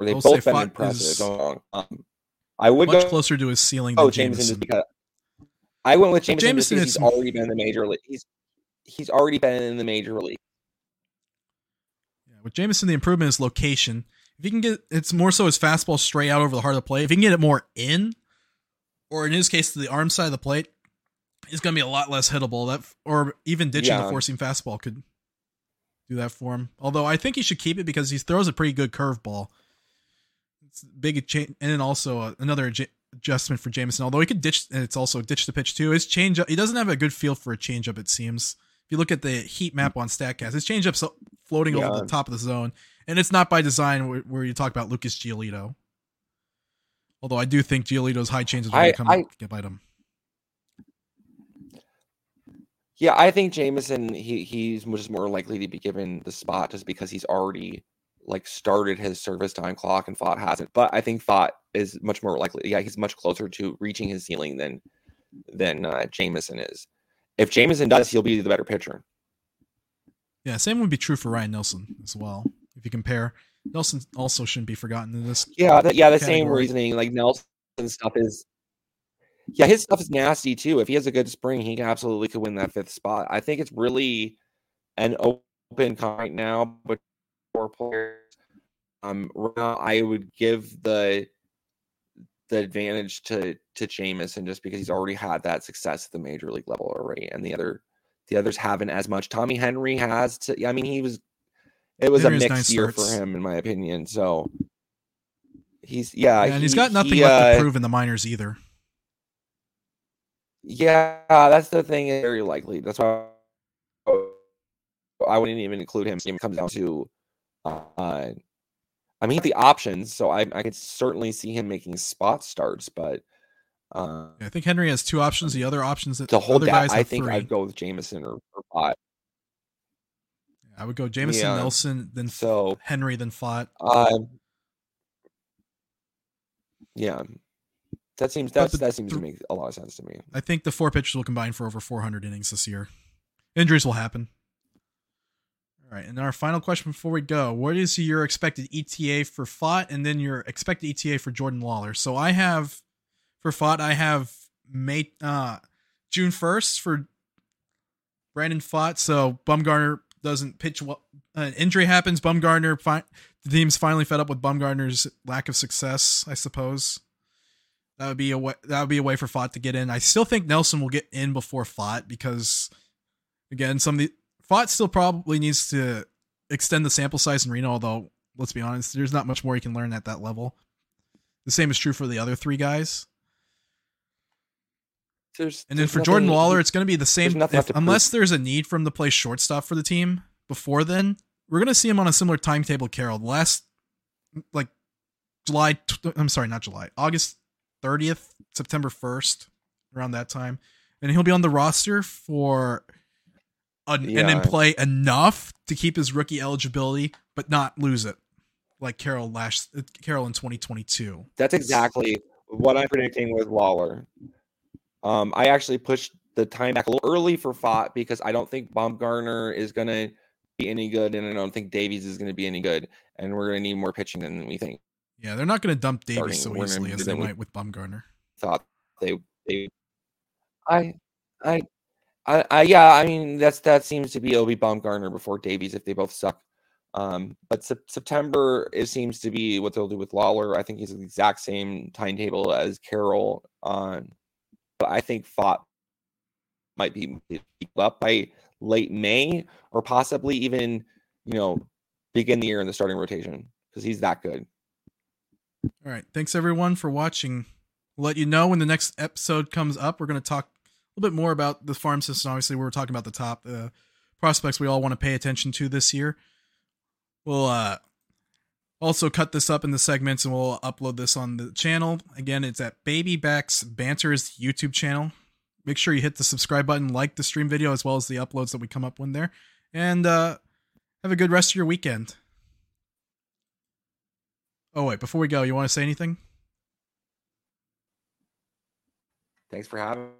They've I'll both been Pfaadt impressive. is me wrong. Um, I would Much go closer to his ceiling than Oh, just because I went with Jameson, just Jameson because is he's already been in the major league. He's he's already been in the major league. Yeah, with Jameson, the improvement is location. If you can get, it's more so his fastball straight out over the heart of the plate. If you can get it more in, or in his case, to the arm side of the plate, it's going to be a lot less hittable. That, or even ditching the Yeah. four seam fastball could do that for him. Although I think he should keep it because he throws a pretty good curveball. It's big change, and then also uh, another adj- adjustment for Jameson. Although he could ditch, and it's also ditch the pitch too. His changeup, he doesn't have a good feel for a changeup. It seems. If you look at the heat map on Statcast, his changeup's floating over the top of the zone, and it's not by design. Where, where you talk about Lucas Giolito. Although I do think Giolito's high changes will come I- get bite him. Yeah, I think Jameson he he's much more likely to be given the spot just because he's already like started his service time clock and Pfaadt hasn't. But I think Pfaadt is much more likely. Yeah, he's much closer to reaching his ceiling than than uh, Jameson is. If Jameson does, he'll be the better pitcher. Yeah, same would be true for Ryan Nelson as well. If you compare, Nelson also shouldn't be forgotten in this. Yeah, th- yeah, the same reasoning. Like Nelson stuff is, yeah, his stuff is nasty too. If he has a good spring, he absolutely could win that fifth spot. I think it's really an open con right now, but four players. Um, I would give the the advantage to to Jameson just because he's already had that success at the major league level already, and the other the others haven't as much. Tommy Henry has to. I mean, he was. It was a mixed year starts. for him, in my opinion. So he's yeah, yeah and he, has got nothing he, left uh, to prove in the minors either. Yeah, that's the thing. Very likely. That's why I wouldn't even include him. It comes down to, uh, I mean, the options. So I, I could certainly see him making spot starts, but uh, yeah, I think Henry has two options. The other options that the whole other guys I think i I'd go with Jameson or, or. I would go Jameson, yeah. Nelson, then so Henry, then Pfaadt. Uh, yeah, that seems that that seems th- to make a lot of sense to me. I think the four pitchers will combine for over 400 innings this year. Injuries will happen. All right, and our final question before we go: What is your expected ETA for Pfaadt, and then your expected ETA for Jordan Lawlar? So I have for Pfaadt, I have May uh June first for Brandon Pfaadt. So Bumgarner doesn't pitch well. An injury happens. Bumgarner, fi- the team's finally fed up with Bumgarner's lack of success. I suppose that would be a way. That would be a way for Pfaadt to get in. I still think Nelson will get in before Pfaadt because, again, some of the Pfaadt still probably needs to extend the sample size in Reno. Although, let's be honest, there's not much more he can learn at that level. The same is true for the other three guys. There's, and then for nothing, Jordan Lawlar, it's going to be the same. If, unless there's a need for him to play shortstop for the team before then, we're going to see him on a similar timetable. Carroll last, like July. I'm sorry, not July. August 30th, September 1st, around that time, and he'll be on the roster for, a, yeah. and then play enough to keep his rookie eligibility, but not lose it, like Carroll last Carroll in 2022. That's exactly what I'm predicting with Lawlar. Um, I actually pushed the time back a little early for Pfaadt because I don't think Bumgarner is going to be any good, and I don't think Davies is going to be any good, and we're going to need more pitching than we think. Yeah, they're not going to dump Davies so easily as they might with Bumgarner. Thought they they, I, I, I, I, yeah, I mean that's that seems to be Obi Bumgarner before Davies if they both suck. Um, but se- September it seems to be what they'll do with Lawlar. I think he's the exact same timetable as Carroll on but I think Pfaadt might be up by late May or possibly even, you know, begin the year in the starting rotation because he's that good. All right. Thanks everyone for watching. We'll let you know when the next episode comes up. We're going to talk a little bit more about the farm system. Obviously, we were talking about the top uh, prospects we all want to pay attention to this year. We'll uh, also cut this up in the segments and we'll upload this on the channel. Again, it's at Baby Backs Banter's YouTube channel. Make sure you hit the subscribe button, like the stream video, as well as the uploads that we come up with there. And uh, have a good rest of your weekend. Oh, wait, before we go, you want to say anything? Thanks for having